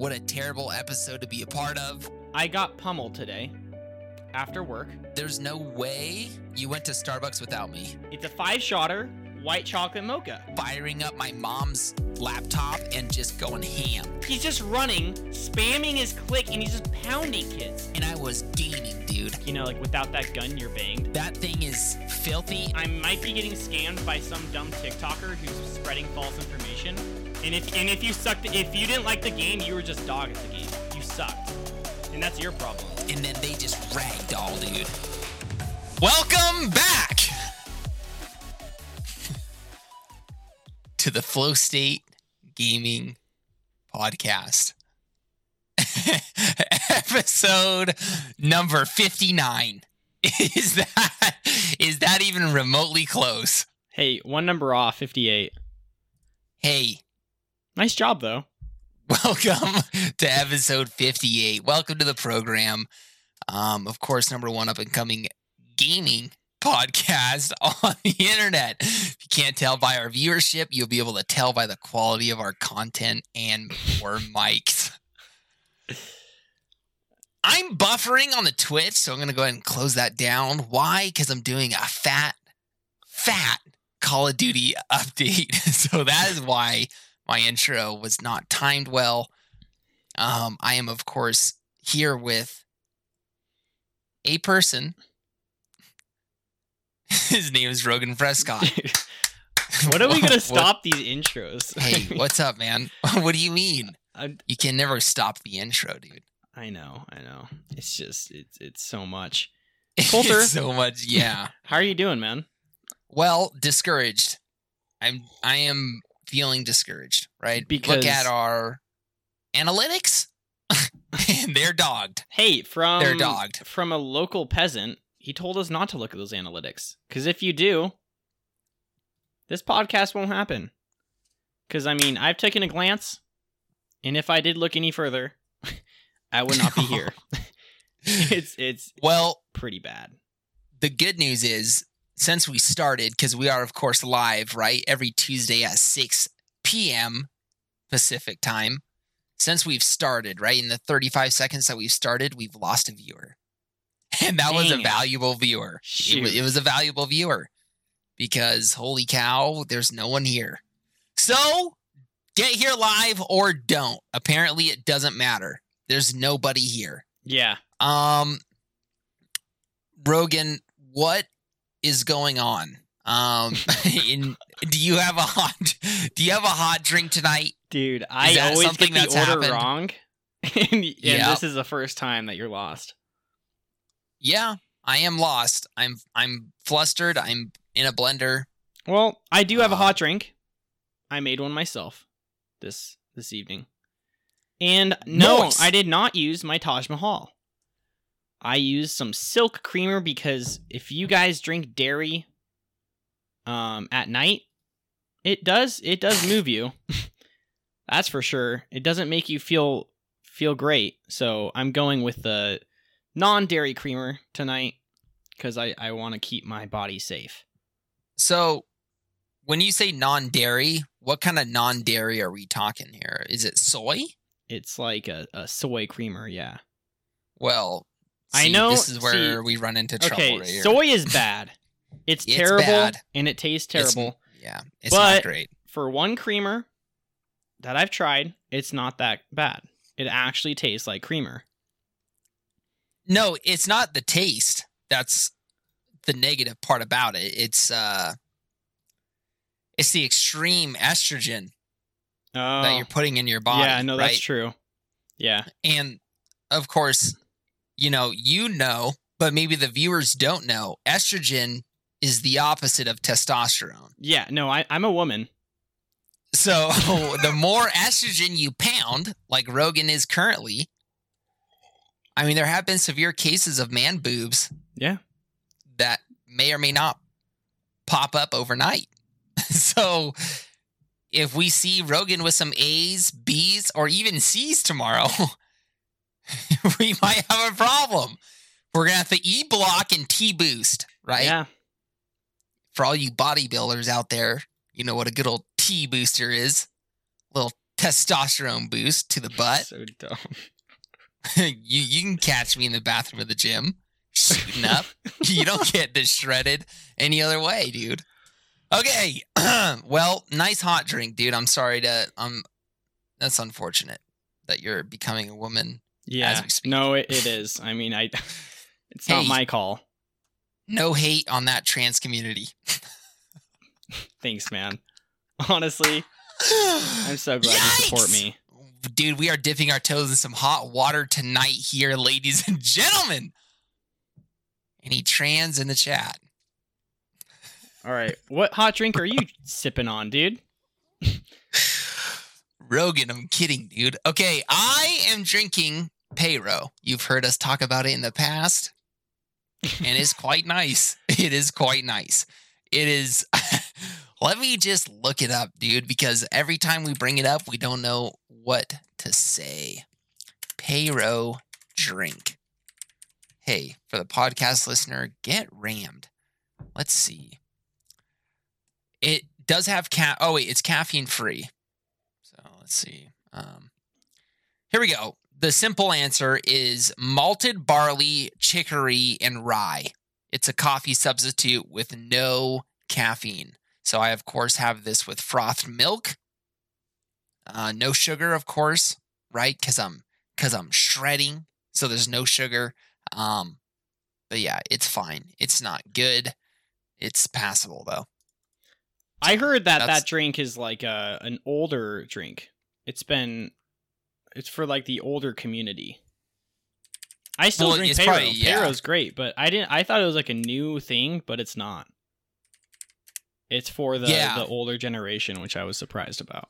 What a terrible episode to be a part of. I got pummeled today after work. There's no way you went to Starbucks without me. It's a five shotter white chocolate mocha. Firing up my mom's laptop and just going ham. He's just running, spamming his click, and he's just pounding kids. And I was gaming, dude. You know, like without that gun, you're banged. That thing is filthy. I might be getting scammed by some dumb TikToker who's spreading false information. And if and if you sucked, if you didn't like the game, you were just dog at the game. You sucked, and that's your problem. And then they just ragdoll, dude. Welcome back to the Flow State Gaming Podcast. Episode number 59. Is that is that even remotely close? Hey, one number off, 58. Hey, Nice job though. welcome to episode 58. Welcome to the program. Um, of course, number one up and coming gaming podcast on the internet. If you can't tell by our viewership, you'll be able to tell by the quality of our content and more mics. I'm buffering on the Twitch, so I'm going to go ahead and close that down. Why? Because I'm doing a fat, fat Call of Duty update. so that is why my intro was not timed well. Um, I am, of course, here with a person. His name is Rogan Prescott. What are we gonna What- stop these intros? Hey, what's up, man? what do you mean? I, You can never stop the intro, dude. I know, I know. It's just it's it's so much. Coulter. It's so much, yeah. How are you doing, man? Well, discouraged. I'm. I am feeling discouraged. Right. Because- look at our analytics, and they're dogged. Hey, from They're dogged. from a local peasant, he told us not to look at those analytics because if you do, this podcast won't happen. Because I mean, I've taken a glance, and if I did look any further, I would not be here. it's it's Well, pretty bad. the good news is since we started because we are of course live right every tuesday at 6 p.m pacific time. Since we've started right in the 35 seconds that we've started we've lost a viewer. And that was a it. valuable viewer. It, it was a valuable viewer because holy cow there's no one here. So get here live or don't. Apparently it doesn't matter. There's nobody here. Yeah. um, Rogan, what is going on? Um, in do you have a hot do you have a hot drink tonight? Dude, I that always something get the that's order happened? wrong. and and Yep. this is the first time that you're lost. Yeah, I am lost. I'm I'm flustered. I'm in a blender. Well, I do have a Uh, hot drink. I made one myself this this evening. And no, Nice. I did not use my Taj Mahal. I used some silk creamer because if you guys drink dairy um at night, it does it does move you. That's for sure. It doesn't make you feel feel great. So I'm going with the non-dairy creamer tonight because I, I want to keep my body safe. So, when you say non-dairy, what kind of non-dairy are we talking here? Is it soy? It's like a, a soy creamer, yeah. Well, I know- this is where see, we run into trouble Okay, right here. soy is bad. It's, It's terrible bad. and it tastes It's- terrible. yeah, it's not great. For one creamer that I've tried, it's not that bad. It actually tastes like creamer. No, it's not the taste. That's the negative part about it. It's uh it's the extreme estrogen Oh, that you're putting in your body. yeah, no, right? that's true. Yeah, And of course, you know, you know, but maybe the viewers don't know. Estrogen is the opposite of testosterone. yeah, no, I, I'm a woman. So the more estrogen you pound, like Rogan is currently, I mean, there have been severe cases of man boobs Yeah, that may or may not pop up overnight. so if we see Rogan with some A's, B's, or even C's tomorrow, we might have a problem. We're gonna have to E block and T boost, right? yeah, For all you bodybuilders out there, you know what a good old T booster is. Little testosterone boost to the butt. So dumb. you you can catch me in the bathroom of the gym shooting up. you don't get this shredded any other way, dude. Okay. well, nice hot drink, dude. I'm sorry to um that's unfortunate that you're becoming a woman. Yeah. No, it, it is. I mean, I. It's not my call. No hate on that trans community. Thanks, man. Honestly, I'm so glad you support me. Dude, we are dipping our toes in some hot water tonight here, ladies and gentlemen. Any trans in the chat? All right, what hot drink are you sipping on, dude? Rogan, I'm kidding, dude. Okay, I am drinking Pero. You've heard us talk about it in the past, and it's quite nice. It is quite nice. It is. let me just look it up, dude, because every time we bring it up, we don't know what to say. Pero drink. Hey, for the podcast listener, get rammed. Let's see. It does have ca- Oh wait, it's caffeine free. So let's see. Um, here we go. The simple answer is malted barley, chicory, and rye. It's a coffee substitute with no caffeine. So I of course have this with frothed milk. Uh, no sugar, of course, right? Because I'm because I'm shredding, so there's no sugar. Um, but yeah, it's fine. It's not good. It's passable though. I heard that That's- that drink is like a an older drink. It's been, it's for like the older community. I still Well, drink Pero. probably- yeah. Pero's great, but I didn't. I thought it was like a new thing, but it's not. It's for the Yeah. the older generation, which I was surprised about.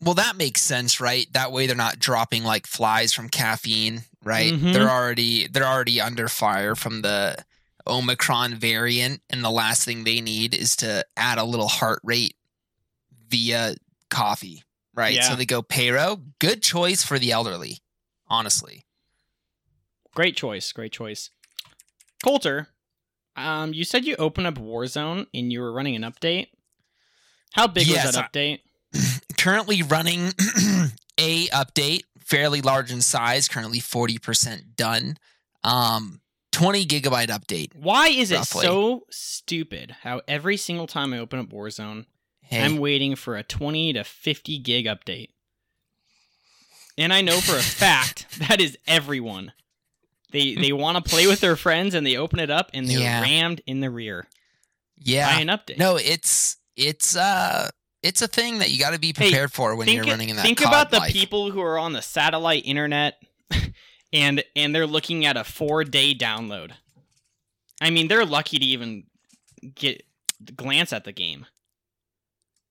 Well, that makes sense, right? That way they're not dropping like flies from caffeine, right? Mhm. They're already they're already under fire from the Omicron variant, and the last thing they need is to add a little heart rate via coffee, right? Yeah. So they go Pero. Good choice for the elderly, honestly. Great choice. Great choice. Coulter, um, you said you opened up Warzone and you were running an update. How big Yes, was that update? Currently running a update, fairly large in size, currently 40% done. Um 20 gigabyte update. Why is it so stupid how every single time I open up Warzone, Hey, I'm waiting for a 20 to 50 gig update? And I know for a fact that is everyone. They they want to play with their friends and they open it up and they're Yeah. rammed in the rear yeah. by an update. No, it's it's uh it's a thing that you got to be Hey, prepared for when you're running in that. think about the life. people who are on the satellite internet and and they're looking at a four day download i mean they're lucky to even get glance at the game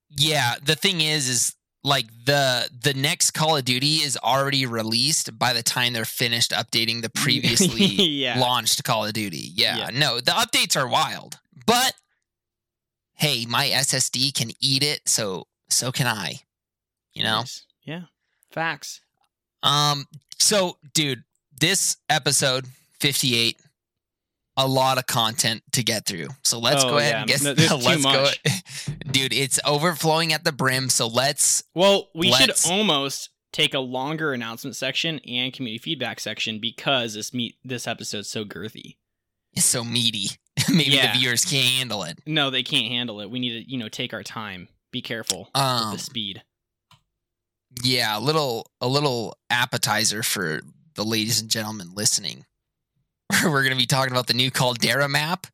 Yeah, the thing is, is like the the next Call of Duty is already released by the time they're finished updating the previously yeah launched Call of Duty. Yeah, Yeah. no, the updates are wild, but hey, my SSD can eat it, so so can I. You know. Nice. yeah facts Um. So, dude, this episode fifty-eight, a lot of content to get through. So let's Oh, go ahead yeah. and get. No, let's go, much. dude. It's overflowing at the brim. So let's. well we Let's- should almost take a longer announcement section and community feedback section because this meet this episode's so girthy It's so meaty. Maybe Yeah. the viewers can't handle it. no they can't handle it we need to you know take our time be careful Um. with the speed Yeah, a little a little appetizer for the ladies and gentlemen listening. We're going to be talking about the new Caldera map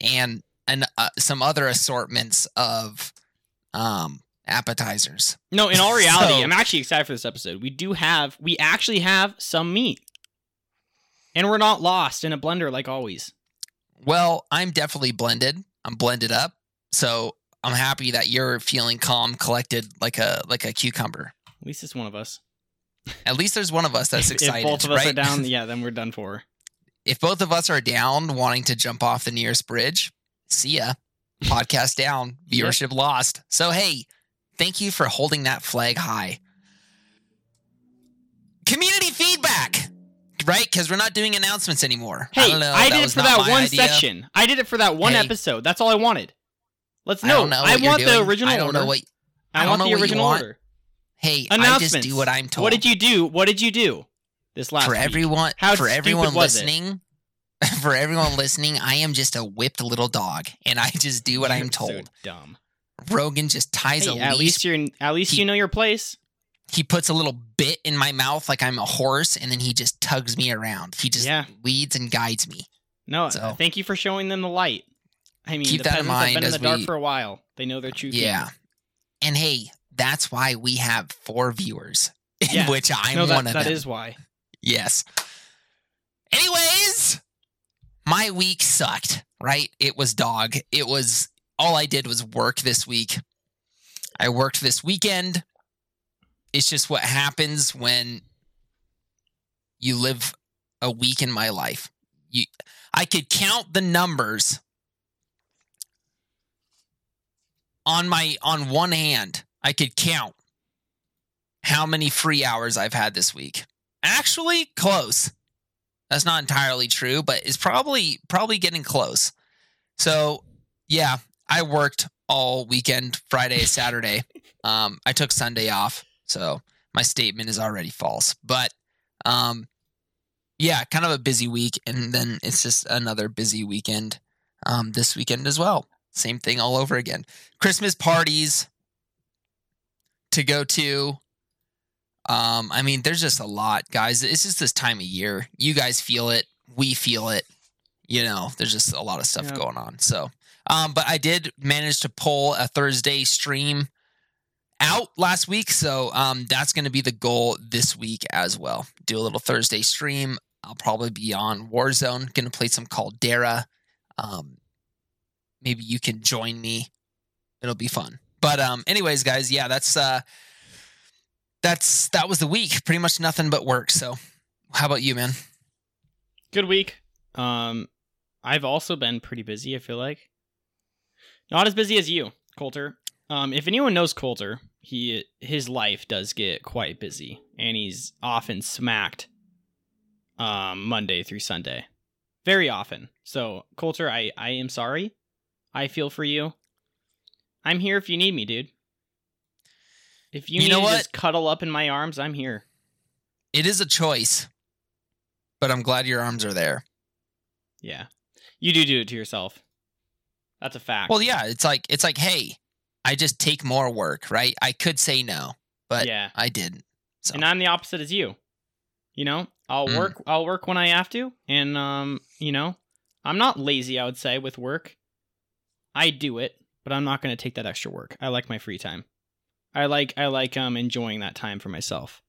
and and uh, some other assortments of um appetizers. No, in all reality, So- I'm actually excited for this episode. We do have, we actually have some meat. And we're not lost in a blender like always. Well, I'm definitely blended. I'm blended up. So I'm happy that you're feeling calm, collected like a like a cucumber. At least it's one of us. At least there's one of us that's If- excited. if both of us right? are down, yeah, then we're done for. If both of us are down wanting to jump off the nearest bridge, see ya. Podcast down, viewership lost. So hey, thank you for holding that flag high. Community feedback, right? Because we're not doing announcements anymore. Hey, I don't know. I did it for that one idea. section. I did it for that one Hey. episode. That's all I wanted. Let's know. know. I want the original I don't order. know what. I, I don't want know the original order. Hey, I just do what I'm told. What did you do? What did you do this last for week? everyone How for everyone listening? For everyone listening, I am just a whipped little dog, and I just do what I'm You're so told. dumb. Rogan just ties Hey, a at leash. least you're at least He- you know your place. he puts a little bit in my mouth like I'm a horse, and then he just tugs me around. He just Yeah. leads and guides me. No, So- uh, thank you for showing them the light. I mean, Keep the that in peasants have mind been in the dark we- for a while. They know their true king. Yeah. And hey, that's why we have four viewers, Yeah. which I'm no, that, one of that them. is why. Yes. Anyways, my week sucked, right? It was dog. It was all I did was work this week. I worked this weekend. It's just what happens when you live a week in my life. You I could count the numbers on my on one hand. I could count how many free hours I've had this week actually close. That's not entirely true but it's probably probably getting close. So yeah i worked all weekend friday saturday. Um i took sunday off so my statement is already false. But um yeah kind of a busy week and then it's just another busy weekend um this weekend as well. Same thing all over again. Christmas parties to go to um, I mean, there's just a lot, guys. It's just this time of year. You guys feel it. We feel it. You know, there's just a lot of stuff Yeah. going on. So, um, but I did manage to pull a Thursday stream out last week. So, um, that's going to be the goal this week as well. Do a little Thursday stream. I'll probably be on Warzone, going to play some Caldera. Um, maybe you can join me. It'll be fun. But, um, anyways, guys, yeah, that's, uh, that's that was the week. Pretty much nothing but work. So, how about you, man? Good week. Um, I've also been pretty busy. I feel like not as busy as you, Coulter. Um, if anyone knows Coulter, he his life does get quite busy, and he's often smacked. Um, Monday through Sunday, very often. So, Coulter, I I am sorry. I feel for you. I'm here if you need me, dude. If you, You need know to what? just cuddle up in my arms, I'm here. It is a choice, but I'm glad your arms are there. Yeah, you do do it to yourself. That's a fact. Well, yeah, it's like it's like, hey, I just take more work, right? I could say no, but yeah. I didn't. So and I'm the opposite as you. You know, I'll Mm. work. I'll work when I have to, and um, you know, I'm not lazy. I would say with work, I do it, but I'm not going to take that extra work. I like my free time. I like I like um enjoying that time for myself.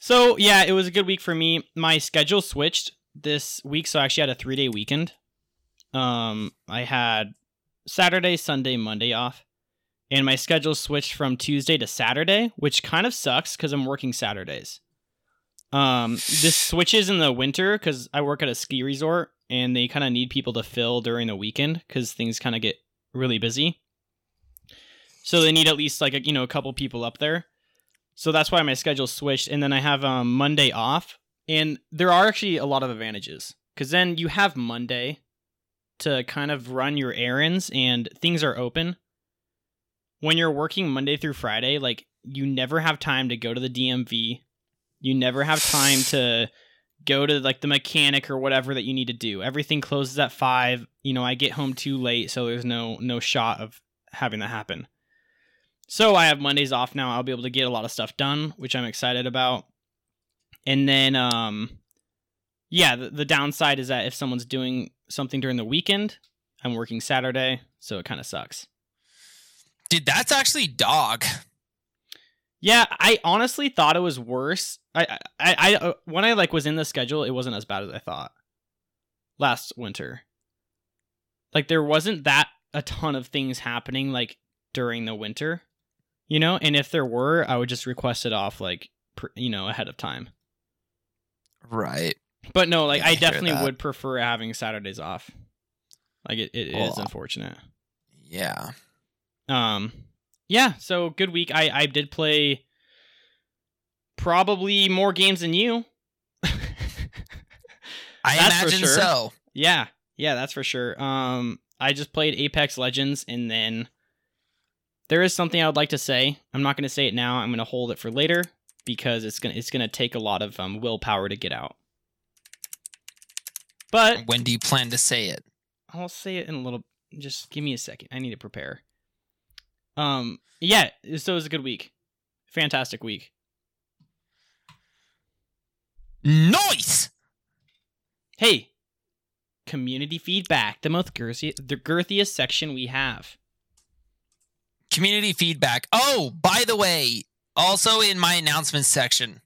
So yeah, it was a good week for me. My schedule switched this week, so I actually had a three day weekend. Um, I had Saturday, Sunday, Monday off and my schedule switched from Tuesday to Saturday, which kind of sucks because I'm working Saturdays. Um, this switches in the winter because I work at a ski resort and they kind of need people to fill during the weekend because things kind of get really busy. So they need at least like a, you know a couple people up there. So that's why my schedule switched, and then I have um, Monday off, and there are actually a lot of advantages because then you have Monday to kind of run your errands and things are open when you're working Monday through Friday, like you never have time to go to the DMV. You never have time to go to like the mechanic or whatever that you need to do. Everything closes at 5. You know, I get home too late, so there's no no shot of having that happen. So I have Mondays off now. I'll be able to get a lot of stuff done, which I'm excited about. And then um yeah, the, the downside is that if someone's doing something during the weekend, I'm working Saturday, so it kind of sucks. dude, that's actually dog. Yeah, I honestly thought it was worse. I, I, I, uh, when I like was in the schedule, it wasn't as bad as I thought. Last winter, like there wasn't that a ton of things happening like during the winter, you know. And if there were, I would just request it off like pr- you know ahead of time. Right. But no, like Yeah, I definitely would prefer having Saturdays off. Like it, it is Well, unfortunate. Yeah. Um, yeah. So good week. I I did play probably more games than you. I imagine sure. so. yeah, yeah, that's for sure. Um, I just played Apex Legends and then there is something I would like to say. I'm not going to say it now. I'm going to hold it for later because it's going to it's going to take a lot of um, willpower to get out. But When do you plan to say it? I'll say it in a little. Just give me a second. I need to prepare. Um. Yeah. So it was a good week. Fantastic week. Noise. Hey. Community feedback. The most girthy, the girthiest section we have. Community feedback. Oh, by the way, also in my announcements section,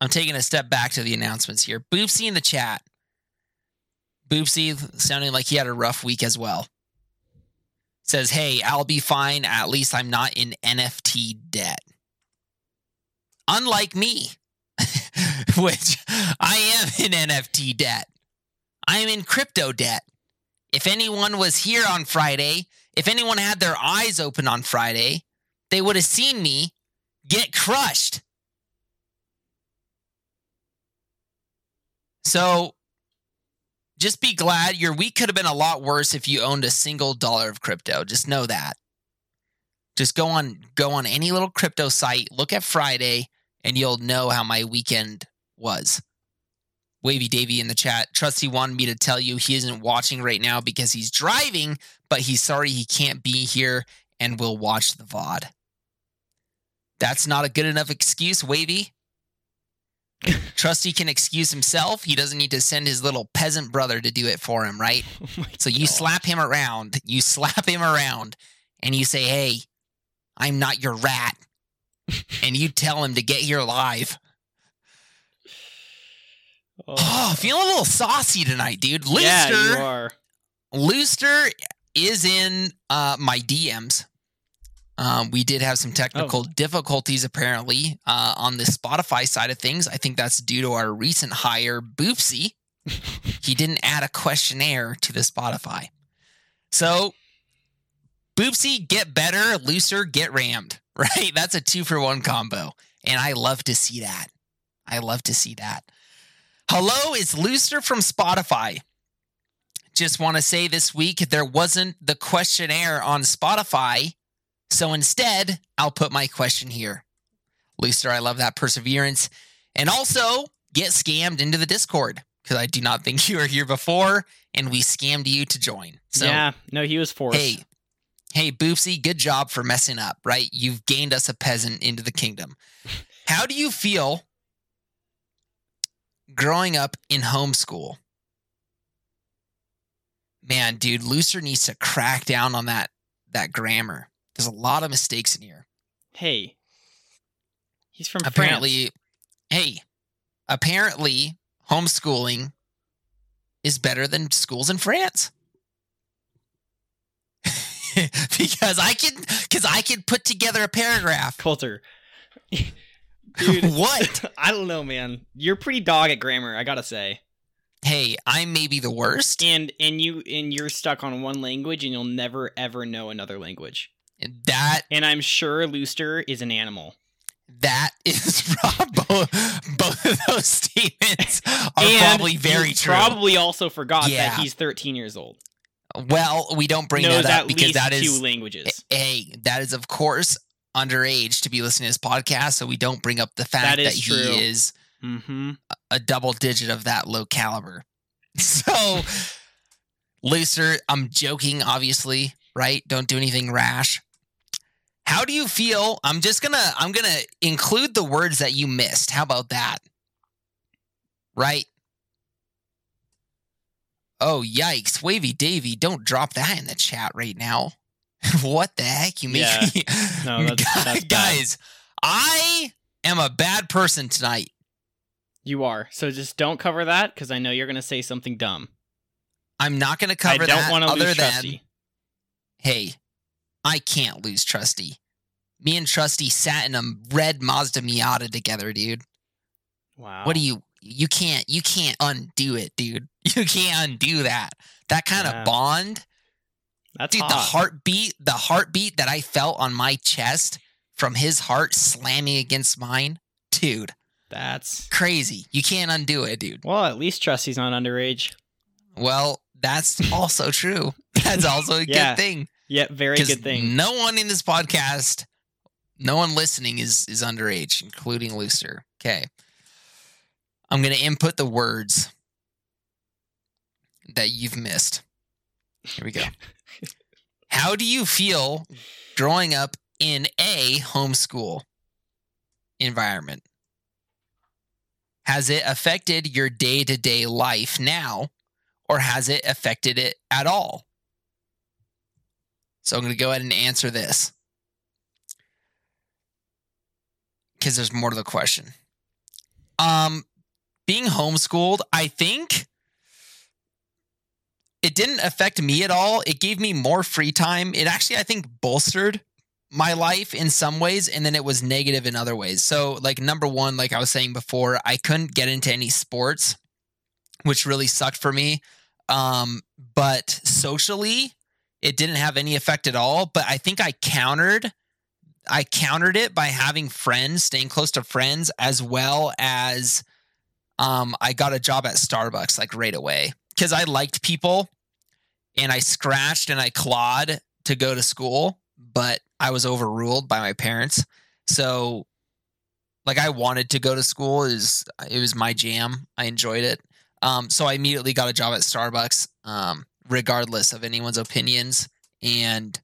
I'm taking a step back to the announcements here. Boopsy in the chat. Boopsy sounding like he had a rough week as well. Says, hey, I'll be fine. At least I'm not in NFT debt. Unlike me, which I am in NFT debt. I am in crypto debt. If anyone was here on Friday, if anyone had their eyes open on Friday, they would have seen me get crushed. So just be glad your week could have been a lot worse if you owned a single dollar of crypto. Just know that. Just go on go on any little crypto site, look at Friday, and you'll know how my weekend was. Wavy Davy in the chat. Trusty wanted me to tell you he isn't watching right now because he's driving, but he's sorry he can't be here and will watch the VOD. That's not a good enough excuse, Wavy. Trusty can excuse himself. He doesn't need to send his little peasant brother to do it for him, right? Oh So you God. slap him around, you slap him around, and you say, Hey, I'm not your rat. and you tell him to get here live. Oh, feeling a little saucy tonight, dude. Looster, yeah, you are. Looster is in uh, my DMs. Um, we did have some technical difficulties apparently uh, on the Spotify side of things. I think that's due to our recent hire, Boopsy. he didn't add a questionnaire to the Spotify. So, Boopsy, get better. Looser, get rammed. Right? That's a two for one combo. And I love to see that. I love to see that. Hello, it's Looster from Spotify. Just want to say this week there wasn't the questionnaire on Spotify. So instead, I'll put my question here. Looster, I love that perseverance. And also, get scammed into the Discord because I do not think you were here before and we scammed you to join. So, yeah, no, he was forced. hey, hey, Boopsy, good job for messing up, right? You've gained us a peasant into the kingdom. How do you feel growing up in homeschool? Man, dude, Looser needs to crack down on that that grammar. There's a lot of mistakes in here. Hey, he's from apparently, hey, apparently homeschooling is better than schools in France. because I can because I can put together a paragraph. France. Coulter. Dude, What? I don't know, man. You're pretty dog at grammar, I gotta say. Hey, I'm maybe the worst. And and you and you're stuck on one language, and you'll never ever know another language. And That And I'm sure Looster is an animal. that is both, both of those statements are and probably very you true. Probably also forgot Yeah. that he's 13 years old. well, we don't bring that up because that is two languages. hey, that is of course underage to be listening to this podcast, so we don't bring up the fact That that, he true. is Mm-hmm. a double digit of that low caliber. So, Looser, I'm joking, obviously, right? Don't do anything rash. How do you feel? I'm just gonna I'm gonna include the words that you missed. How about that? Right? Oh yikes, Wavy Davy, don't drop that in the chat right now. what the heck? You make Yeah. me No, that's- that's bad. guys. I am a bad person tonight. You are. So just don't cover that because I know you're going to say something dumb. I'm not going to cover I don't that want to other lose than Trusty. hey, I can't lose Trusty. Me and Trusty sat in a red Mazda Miata together, dude. Wow. What do you you can't you can't undo it, dude. You can't undo that. That kind Yeah. of bond. That's Dude, hot. the heartbeat, the heartbeat that I felt on my chest from his heart slamming against mine. Dude, That's crazy. You can't undo it, dude. well. At least Trusty's not underage. Well, that's also true. That's also a Yeah. good thing. Yeah, very good thing. No one in this podcast, no one listening is is underage, including Looster. Okay. I'm gonna input the words that you've missed. Here we go. How do you feel growing up in a homeschool environment? Has it affected your day to day life now, or has it affected it at all? So I'm going to go ahead and answer this because there's more to the question. Um, being homeschooled, I think it didn't affect me at all. It gave me more free time. It actually, I think, bolstered my life in some ways, and then it was negative in other ways. So, like, number one, like I was saying before, I couldn't get into any sports, which really sucked for me. Um, but socially, it didn't have any effect at all. But I think I countered. I countered it by having friends, staying close to friends, as well as um, I got a job at Starbucks like right away because I liked people and I scratched and I clawed to go to school, but I was overruled by my parents. So like I wanted to go to school is it was my jam. I enjoyed it. Um, so I immediately got a job at Starbucks, um, regardless of anyone's opinions. And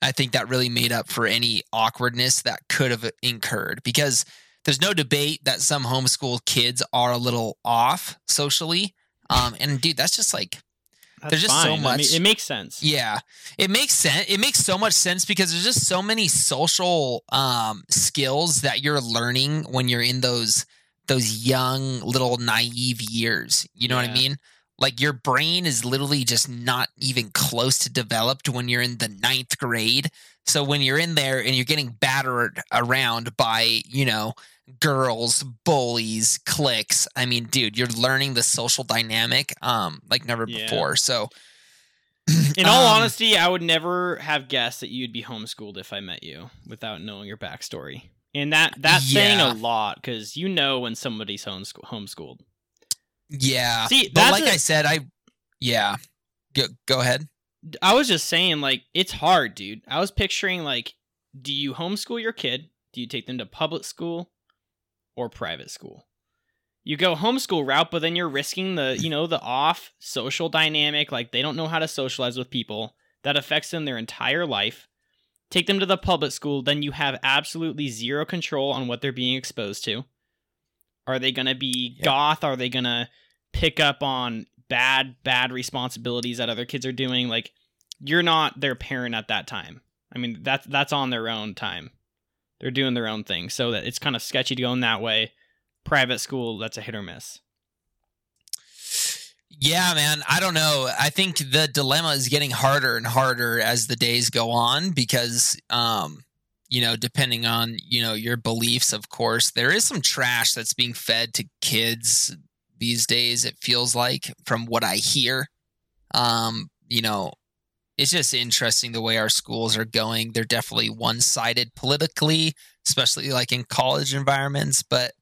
I think that really made up for any awkwardness that could have incurred because there's no debate that some homeschool kids are a little off socially. Um, and dude, that's just like That's there's just so fine. I mean, much- it makes sense. yeah, it makes sense. It makes so much sense because there's just so many social um, skills that you're learning when you're in those those young little naive years. You know what I mean? Like your brain is literally just not even close to developed when you're in the ninth grade. So when you're in there and you're getting battered around by, you know, girls, bullies, cliques, I mean, dude, you're learning the social dynamic um like never Yeah. before. So In all Um, honesty, I would never have guessed that you'd be homeschooled if I met you without knowing your backstory. And that that's saying a lot because you know when somebody's homeschool- homeschooled. Yeah. See, but like a- I said, I yeah. Go, go ahead. I was just saying, like, it's hard, dude. I was picturing, like, do you homeschool your kid? Do you take them to public school or private school? You go homeschool route, but then you're risking the, you know, the off social dynamic. Like, they don't know how to socialize with people. That affects them their entire life. Take them to the public school, then you have absolutely zero control on what they're being exposed to. Are they going to be Yeah. goth? Are they going to pick up on bad, bad responsibilities that other kids are doing? Like, you're not their parent at that time. I mean, that's that's on their own time. They're doing their own thing, so that it's kind of sketchy to go in that way. Private school, that's a hit or miss. Yeah, man. I don't know. I think the dilemma is getting harder and harder as the days go on because um you know, depending on, you know, your beliefs, of course, there is some trash that's being fed to kids these days, it feels like, from what I hear. Um, you know, it's just interesting the way our schools are going. They're definitely one sided politically, especially like in college environments, but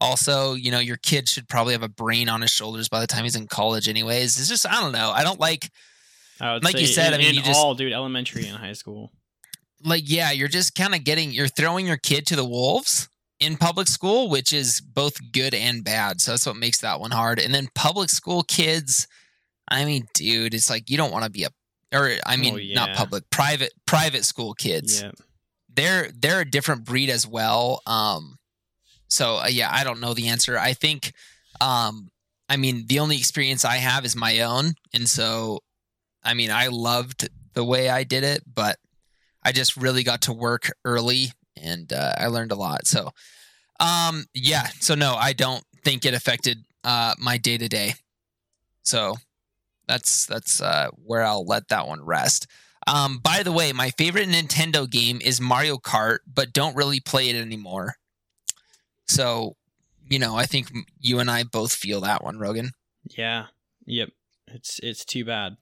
also, you know, your kid should probably have a brain on his shoulders by the time he's in college, anyways. It's just, I don't know. I don't like, I would Like you said, I mean, in you just- all, dude, elementary and high school. like, yeah, you're just kind of getting, you're throwing your kid to the wolves in public school, which is both good and bad. So that's what makes that one hard. And then public school kids, I mean, dude, it's like you don't want to be a, or I mean, Oh, not public, private, private school kids. Yeah, they're they're a different breed as well. Um, so uh, yeah, I don't know the answer. I think, um, I mean, the only experience I have is my own, and so, I mean, I loved the way I did it, but I just really got to work early, and uh, I learned a lot. So, um, yeah, so no, I don't think it affected uh my day to day. So that's that's uh, where I'll let that one rest. Um, by the way, my favorite Nintendo game is Mario Kart, but don't really play it anymore. So, you know, I think you and I both feel that one, Rogan. yeah, yep. It's it's too bad.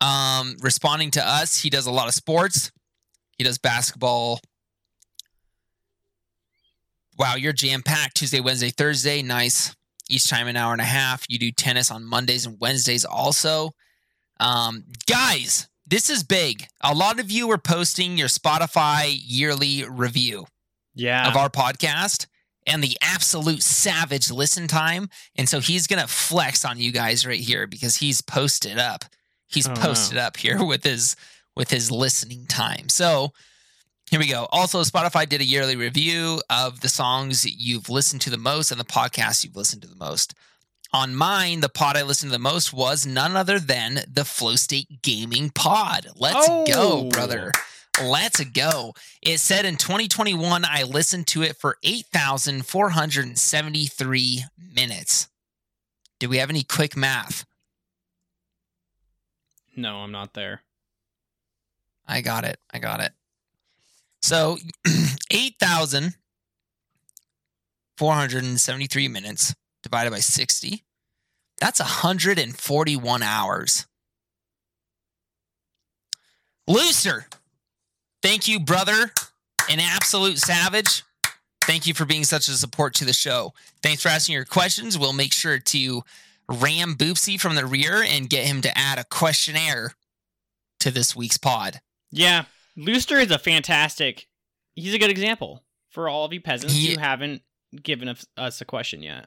Um, responding to us, he does a lot of sports. He does basketball. Wow, you're jam packed Tuesday, Wednesday, Thursday. Nice. Each time an hour and a half. You do tennis on Mondays and Wednesdays also. Um, guys, this is big. A lot of you are posting your Spotify yearly review Yeah. of our podcast and the absolute savage listen time. And so he's going to flex on you guys right here because he's posted up. He's Oh, posted up here with his with his listening time. So here we go. Also, Spotify did a yearly review of the songs you've listened to the most and the podcasts you've listened to the most. On mine, the pod I listened to the most was none other than the Flow State Gaming Pod. Let's go, Oh. brother. Let's go. It said in 2021, I listened to it for 8,473 minutes. Do we have any quick math? no, I'm not there. I got it. I got it. So 8,473 minutes divided by 60. That's 141 hours. Looser. Thank you, brother. An absolute savage. Thank you for being such a support to the show. Thanks for asking your questions. We'll make sure to ram Boopsy from the rear and get him to add a questionnaire to this week's pod. Yeah. Looster is a fantastic. He's a good example for all of you peasants He- who haven't given us, a question yet.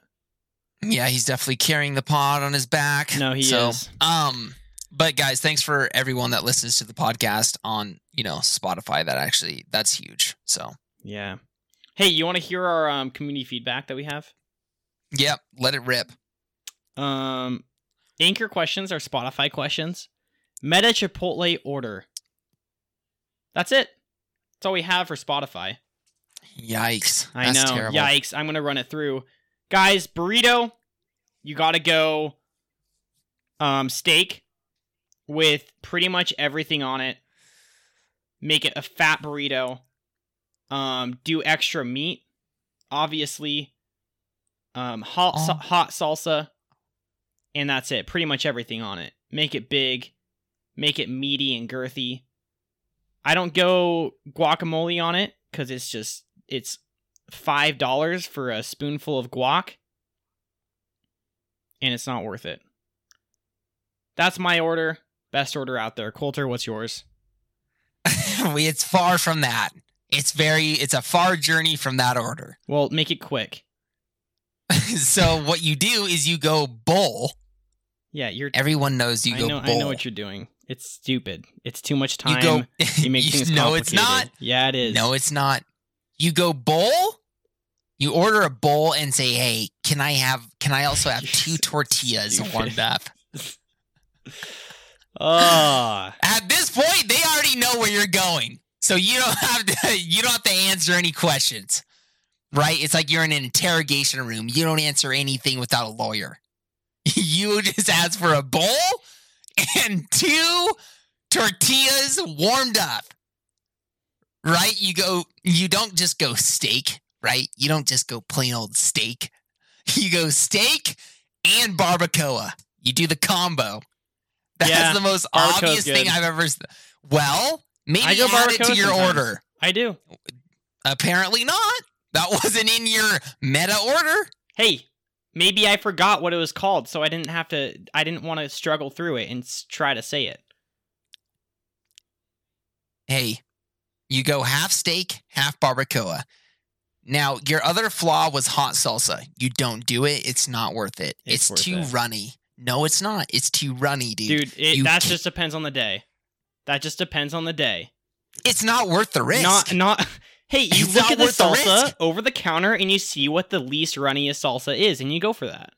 Yeah, he's definitely carrying the pod on his back. No, he So, is. Um, but guys, thanks for everyone that listens to the podcast on you know Spotify. That actually that's huge. So Yeah. Hey, you want to hear our um, community feedback that we have? yep, let it rip. Um, anchor questions are Spotify questions. Meta Chipotle order. That's it. That's all we have for Spotify. Yikes! I That's know. Terrible. Yikes. I'm going to run it through. Guys, burrito, you got to go um steak with pretty much everything on it. Make it a fat burrito. Um do extra meat, obviously. Um hot sa- Oh. hot salsa and that's it. Pretty much everything on it. Make it big, make it meaty and girthy. I don't go guacamole on it cuz it's just it's five dollars for a spoonful of guac, and it's not worth it. That's my order. Best order out there. Coulter, what's yours? it's far from that. It's very. It's a far journey from that order. Well, make it quick. so what you do is you go bowl. Yeah, you're. Everyone knows you I go know. bowl. I know what you're doing. It's stupid. It's too much you time. go. You make things no, it's not. Yeah, it is. No, it's not. You go bowl. You order a bowl and say, "Hey, can I have? Can I also have two tortillas stupid. warmed up?" Ah, At this point, they already know where you're going, so you don't have to. You don't have to answer any questions, right? It's like you're in an interrogation room. You don't answer anything without a lawyer. You just ask for a bowl and two tortillas warmed up. Right? You go. You don't just go steak, right? You don't just go plain old steak. You go steak and barbacoa. You do the combo. That's Yeah, the most obvious thing. I've ever. Well, maybe I go add it to your sometimes. order. I do. Apparently not. That wasn't in your meta order. Hey, maybe I forgot what it was called, so I didn't have to. I didn't want to struggle through it and s- try to say it. Hey, you go half steak, half barbacoa. Now, your other flaw was hot salsa. You don't do it. It's not worth it. It's It's, worth too it. runny. No, it's not. It's too runny, dude. Dude, it, you that can't- just depends on the day. That just depends on the day. It's not worth the risk. Not not. Hey, you It's look at the worth the salsa over the counter and you see what the least runniest salsa is, and you go for that.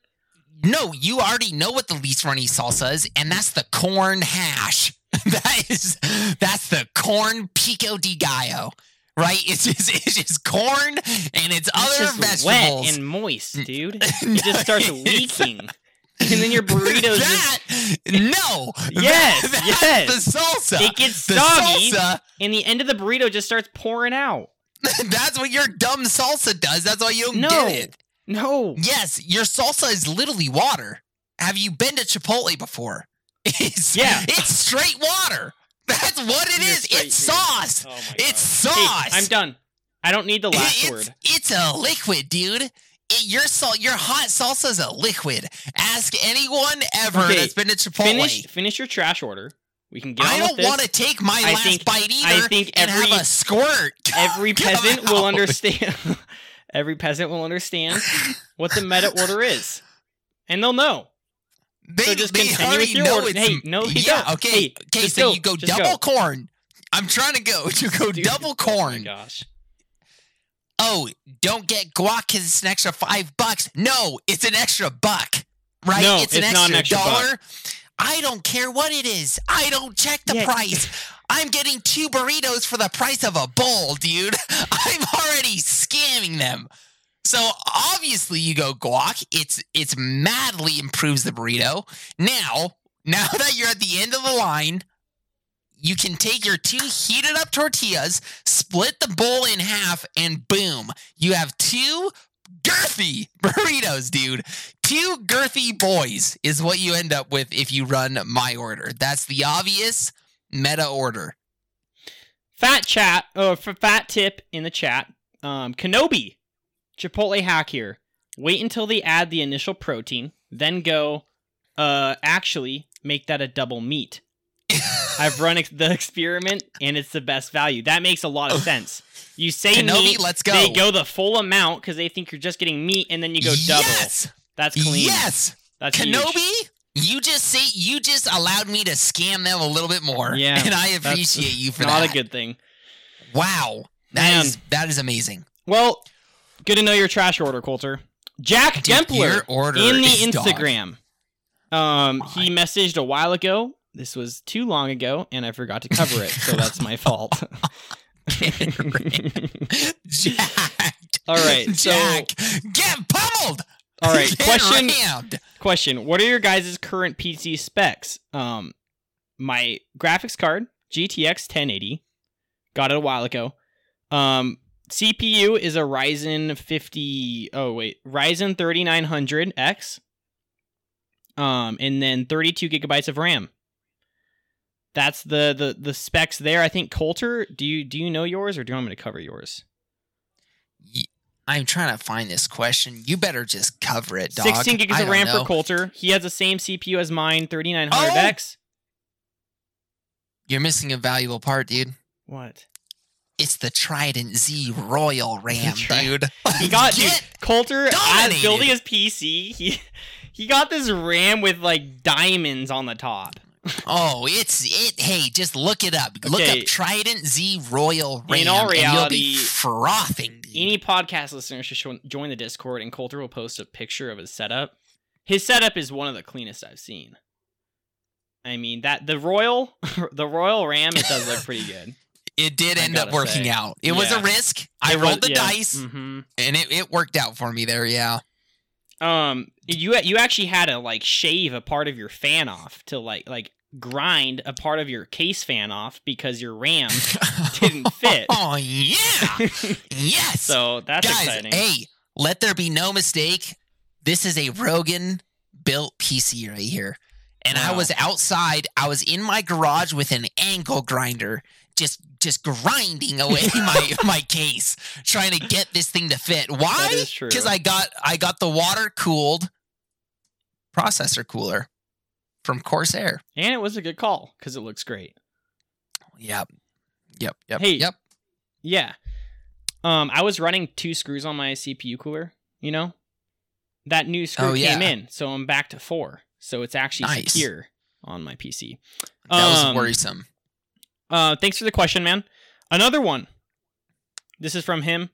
no, you already know what the least runny salsa is, and that's the corn hash. that is that's the corn pico de gallo. Right? It's just it's just corn and it's It's other just vegetables. wet and moist, dude. No, It just starts leaking, and then your burritos just that no Yes, that- that's yes. the salsa it gets the soggy, salsa and the end of the burrito just starts pouring out. that's what your dumb salsa does that's why you don't No. get it No, yes your salsa is literally water have you been to Chipotle before it's Yeah. it's straight water that's what it You're is. it's sauce Oh my it's God. Hey, sauce I'm done. I don't need the last it's, word. it's a liquid dude it, your salt, your hot salsa is a liquid. Ask anyone ever Okay, that's been to Chipotle. Finish finish your trash order We can get I on don't want to take my I last think- bite either I think and every- have a squirt. Every peasant will understand. every peasant will understand what the meta order is, and they'll know. They, So just they continue with your order. Hey, no, yeah, don't. okay, Hey, okay. So go. you go double go. corn. I'm trying to go. You go Dude, double Oh corn. gosh. oh, don't get guac because it's an extra five bucks. No, it's an extra buck, right? No, it's an it's extra, not an extra buck. I don't care what it is. I don't check the Yeah. price. I'm getting two burritos for the price of a bowl, dude. I'm already scamming them. So obviously you go guac. It's it's madly improves the burrito. Now, now that you're at the end of the line, you can take your two heated up tortillas, split the bowl in half, and boom, you have two girthy burritos, dude. Two girthy boys is what you end up with if you run my order. That's the obvious meta order. Fat chat, or for fat tip in the chat. Um, Kenobi, Chipotle hack here. Wait until they add the initial protein, then go. Uh, actually, make that a double meat. I've run ex- the experiment, and it's the best value. That makes a lot of sense. You say Kenobi, meat, let's go. they go the full amount because they think you're just getting meat, and then you go double. Yes, That's clean. yes. That's huge. Kenobi, you just say you just allowed me to scam them a little bit more. Yeah, and I appreciate you for Not that. Not a good thing. wow, that Man. is that is amazing. Well, good to know your trash order, Coulter. Jack Dude, Dempler order in the is dog. Instagram. Um, he messaged a while ago. This was too long ago, and I forgot to cover it, so that's my fault. Jack. All right, so- Jack, get pummeled. All right, question rammed. question: What are your guys' current PC specs? Um, my graphics card GTX 1080, got it a while ago. Um, CPU is a Ryzen 50. Oh wait, Ryzen 3900X. Um, and then 32 gigabytes of RAM. That's the the the specs there. I think Coulter, do you do you know yours or do you want me to cover yours? I'm trying to find this question. You better just cover it, dog. 16 gigs of RAM for Coulter. He has the same CPU as mine, 3900X. You're missing a valuable part, dude. What? It's the Trident Z Royal RAM, dude. He got dude, Coulter as dominated. building his PC. He he got this RAM with like diamonds on the top. Oh, it's it. Hey, just look it up. Look up Trident Z Royal RAM, In all and you'll reality, be frothing. Dude. Any podcast listeners should show- join the Discord, and Coulter will post a picture of his setup. His setup is one of the cleanest I've seen. I mean that the Royal, the Royal RAM, it does look pretty good. it did end up working say. out. It was a risk. I It was- rolled the yeah. dice, Mhm. and it, it worked out for me there. Yeah. Um, you you actually had to like shave a part of your fan off to like like grind a part of your case fan off because your RAM didn't fit. Oh yeah. yes. so that's Guys, exciting. hey, let there be no mistake. This is a Rogan built PC right here. And I was outside, I was in my garage with an angle grinder, just just grinding away my my case, trying to get this thing to fit. Why? Because I got I got the water cooled processor cooler from Corsair. And it was a good call because it looks great. Yep. Yep. Yep. Hey, Yep. Yeah. Um, I was running two screws on my CPU cooler. You know, that new screw Oh, came in, so I'm back to four. So it's actually Nice. secure on my PC. That was Um, worrisome. Uh, thanks for the question, man. Another one. This is from him.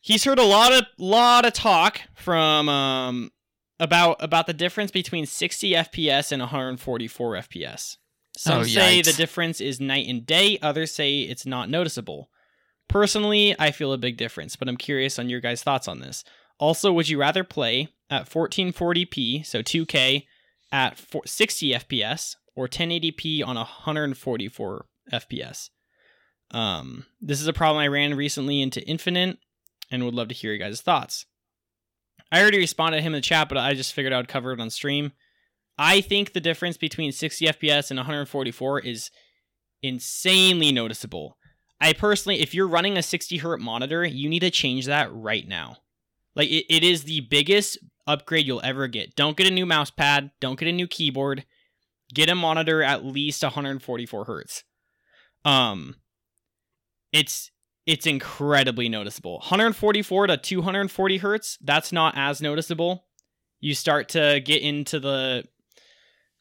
He's heard a lot of lot of talk from um about about the difference between 60 FPS and 144 FPS. Some Oh, say the difference is night and day. Others say it's not noticeable. Personally, I feel a big difference, but I'm curious on your guys' thoughts on this. Also, would you rather play at 1440p, so 2K, at 60 FPS, or 1080p on 144 FPS? Um, this is a problem I ran recently into Infinite, and would love to hear your guys' thoughts. I already responded to him in the chat, but I just figured I would cover it on stream. I think the difference between 60 FPS and 144 is insanely noticeable. I personally, if you're running a 60 hertz monitor, you need to change that right now. Like it, it is the biggest upgrade you'll ever get. Don't get a new mouse pad. Don't get a new keyboard. Get a monitor at least 144 hertz. Um, it's it's incredibly noticeable. 144 to 240 hertz, that's not as noticeable. You start to get into the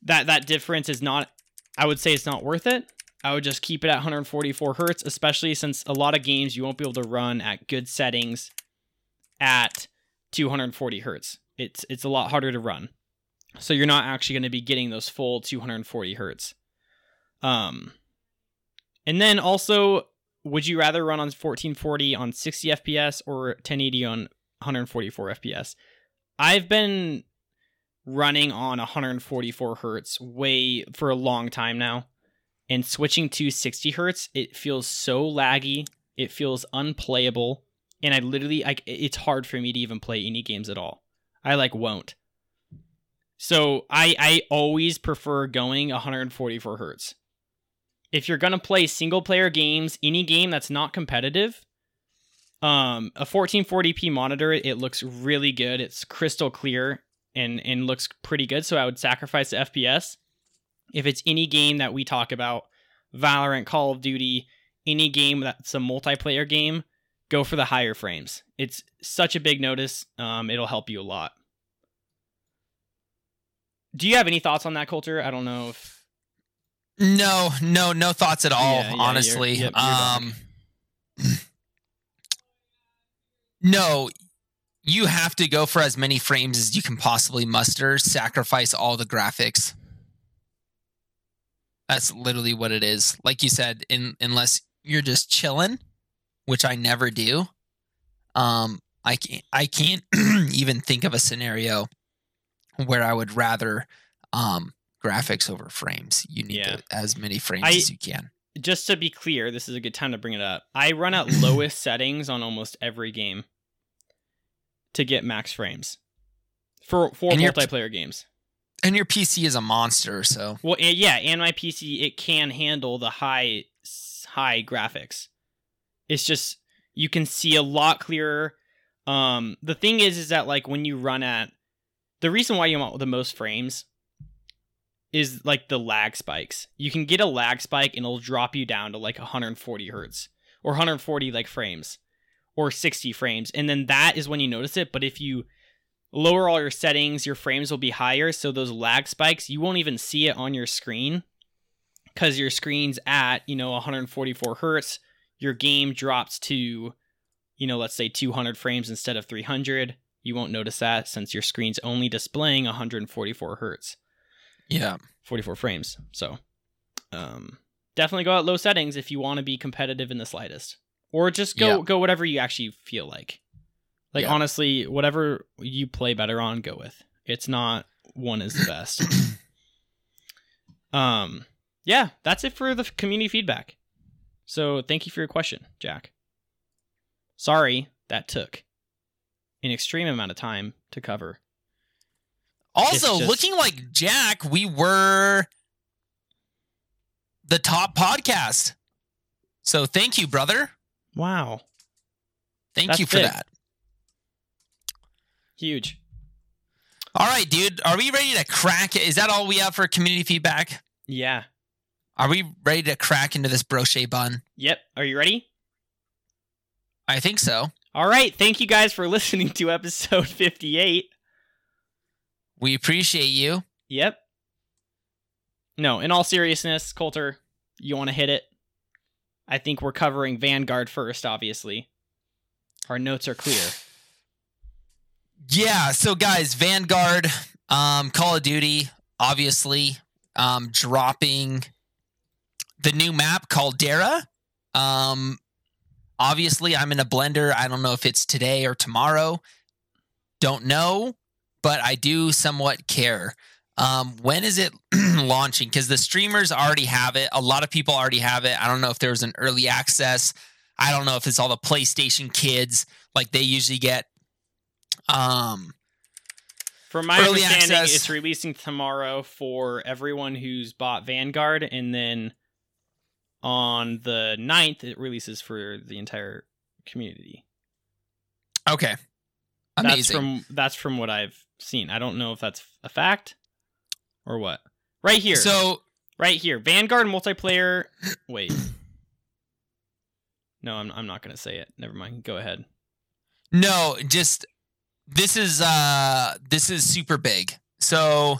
that that difference is not I would say it's not worth it. I would just keep it at 144 hertz, especially since a lot of games you won't be able to run at good settings at 240 hertz. It's it's a lot harder to run. So you're not actually going to be getting those full 240 hertz. Um and then also would you rather run on 1440 on 60 FPS or 1080 on 144 FPS? I've been running on 144 hertz way for a long time now. And switching to 60 hertz, it feels so laggy. It feels unplayable. And I literally, like, it's hard for me to even play any games at all. I like won't. So I I always prefer going 144 hertz if you're gonna play single player games, any game that's not competitive, um, a 1440p monitor, it looks really good. It's crystal clear and and looks pretty good. So I would sacrifice the FPS. If it's any game that we talk about, Valorant, Call of Duty, any game that's a multiplayer game, go for the higher frames. It's such a big notice. Um, it'll help you a lot. Do you have any thoughts on that, Coulter? I don't know if no, no, no thoughts at all. Yeah, yeah, honestly, you're- yep, you're um, no, you have to go for as many frames as you can possibly muster. Sacrifice all the graphics. That's literally what it is. Like you said, in unless you're just chilling, which I never do. Um, I can't. I can't even think of a scenario where I would rather um graphics over frames. You need Yeah. to, as many frames I- as you can. just to be clear, this is a good time to bring it up. I run at lowest settings on almost every game to get max frames for for And multiplayer games. And your PC is a monster, so Well, and yeah, and my PC it can handle the high high graphics. It's just you can see a lot clearer. Um, the thing is, is that like when you run at the reason why you want the most frames is like the lag spikes. You can get a lag spike and it'll drop you down to like 140 hertz or 140 like frames or 60 frames, and then that is when you notice it. But if you lower all your settings, your frames will be higher. So those lag spikes, you won't even see it on your screen because your screen's at, you know, 144 hertz. Your game drops to, you know, let's say 200 frames instead of 300. You won't notice that since your screen's only displaying 144 hertz, yeah. 44 frames. So, um, definitely go at low settings if you want to be competitive in the slightest, or just go Yeah. go whatever you actually feel like. Like Yeah. honestly, whatever you play better on, go with. It's not one is the best. um, yeah, that's it for the community feedback. So thank you for your question, Jack. Sorry that took an extreme amount of time to cover. Also, just- looking like Jack, we were the top podcast. So thank you, brother. Wow, Thank That's you for big. that. huge. All right, dude. Are we ready to crack? Is that all we have for community feedback? Yeah. Are we ready to crack into this brochet bun? Yep. Are you ready? I think so. All right. Thank you guys for listening to episode 58. We appreciate you. Yep. No, in all seriousness, Coulter, you want to hit it? I think we're covering Vanguard first, obviously. Our notes are clear. Yeah. So, guys, Vanguard, um, Call of Duty, obviously, um, dropping the new map called Dara. Um, obviously, I'm in a blender. I don't know if it's today or tomorrow. Don't know, but I do somewhat care. Um, when is it launching? Because the streamers already have it. A lot of people already have it. I don't know if there's an early access. I don't know if it's all the PlayStation kids like they usually get. Um, From my Early understanding, access. it's releasing tomorrow for everyone who's bought Vanguard, and then on the 9th, it releases for the entire community. okay, Amazing. That's from that's from what I've seen. I don't know if that's a fact or what. Right here. So right here. Vanguard multiplayer. Wait. No, I'm I'm not gonna say it. Never mind. Go ahead. no, just this is uh this is super big. So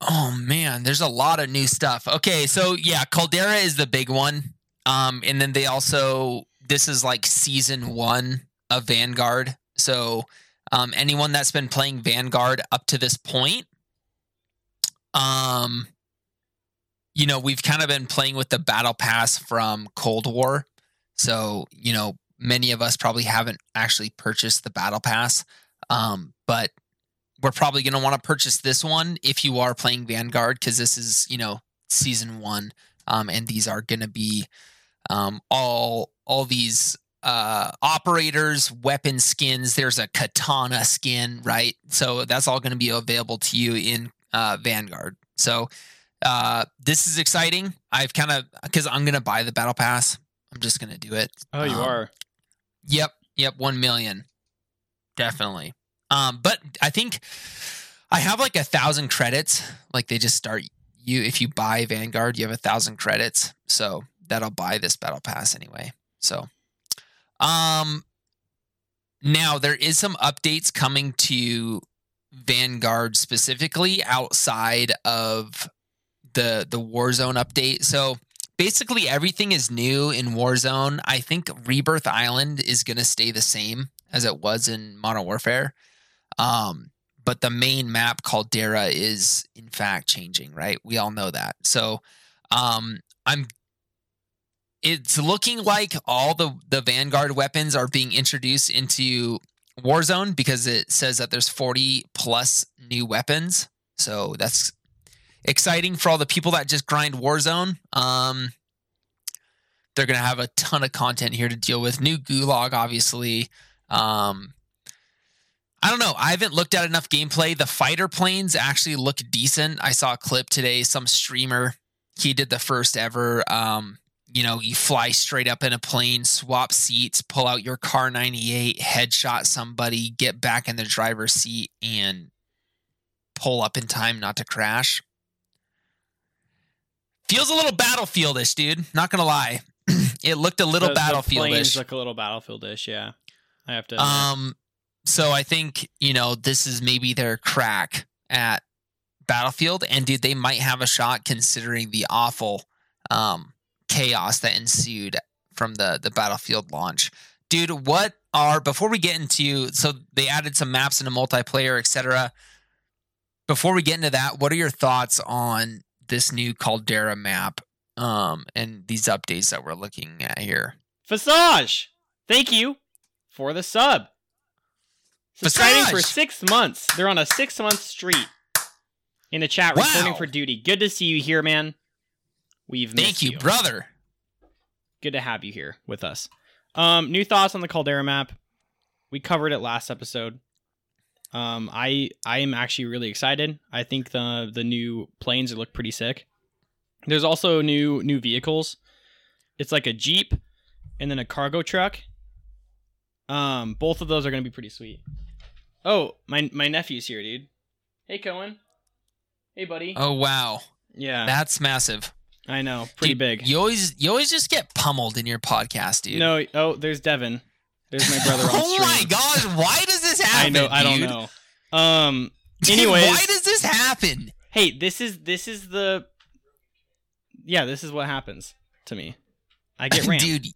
Oh man, there's a lot of new stuff. Okay, so yeah, Caldera is the big one. Um and then they also this is like season 1 of Vanguard. So um anyone that's been playing Vanguard up to this point um you know, we've kind of been playing with the battle pass from Cold War. So, you know, many of us probably haven't actually purchased the battle pass. Um, but we're probably going to want to purchase this one if you are playing Vanguard because this is, you know, season one. Um, and these are going to be um, all all these uh, operators, weapon skins. There's a katana skin, right? So that's all going to be available to you in uh, Vanguard. So uh, this is exciting. I've kind of because I'm going to buy the battle pass. I'm just going to do it. Oh, you Um, are. Yep, yep, one million, definitely. Um, but I think I have like a thousand credits. Like they just start you if you buy Vanguard, you have a thousand credits. So that'll buy this battle pass anyway. So, um, now there is some updates coming to Vanguard specifically outside of the the Warzone update. So basically everything is new in Warzone. I think Rebirth Island is going to stay the same as it was in Modern Warfare. Um, but the main map Caldera is in fact changing, right? We all know that. So um, I'm it's looking like all the the Vanguard weapons are being introduced into Warzone because it says that there's 40 plus new weapons. So that's exciting for all the people that just grind Warzone. Um, they're gonna have a ton of content here to deal with. New Gulag, obviously. Um, I don't know. I haven't looked at enough gameplay. The fighter planes actually look decent. I saw a clip today. Some streamer he did the first ever. Um, you know, you fly straight up in a plane, swap seats, pull out your Kar98, headshot somebody, get back in the driver's seat, and pull up in time not to crash. Feels a little battlefieldish, dude. Not gonna lie. it looked a little The- the planes battlefieldish. look a little battlefieldish. Yeah, I have to. Um, so I think you know this is maybe their crack at Battlefield, and dude, they might have a shot considering the awful um, chaos that ensued from the the Battlefield launch. Dude, what are before we get into so they added some maps into multiplayer, etc. Before we get into that, what are your thoughts on this new Caldera map um, and these updates that we're looking at here? Visage, thank you for the sub. Subscribing for six months. They're on a six month street in the chat, reporting for duty. Good to see you here, man. We've missed Thank missed you, brother. Good to have you here with us. Um, new thoughts on the Caldera map. We covered it last episode. Um, I I am actually really excited. I think the the new planes look pretty sick. There's also new new vehicles. It's like a jeep and then a cargo truck. Um, both of those are gonna be pretty sweet. Oh, my my nephew's here, dude. Hey, Cohen. Hey, buddy. Oh wow, yeah, that's massive. I know, pretty Dude, big. You always you always just get pummeled in your podcast, dude. No, oh, there's Devin. There's my brother oh my gosh, why does this happen? I know. I don't know. Um. Dude, Anyways, why does this happen? hey, this is this is the. Yeah, this is what happens to me. I get rammed. dude,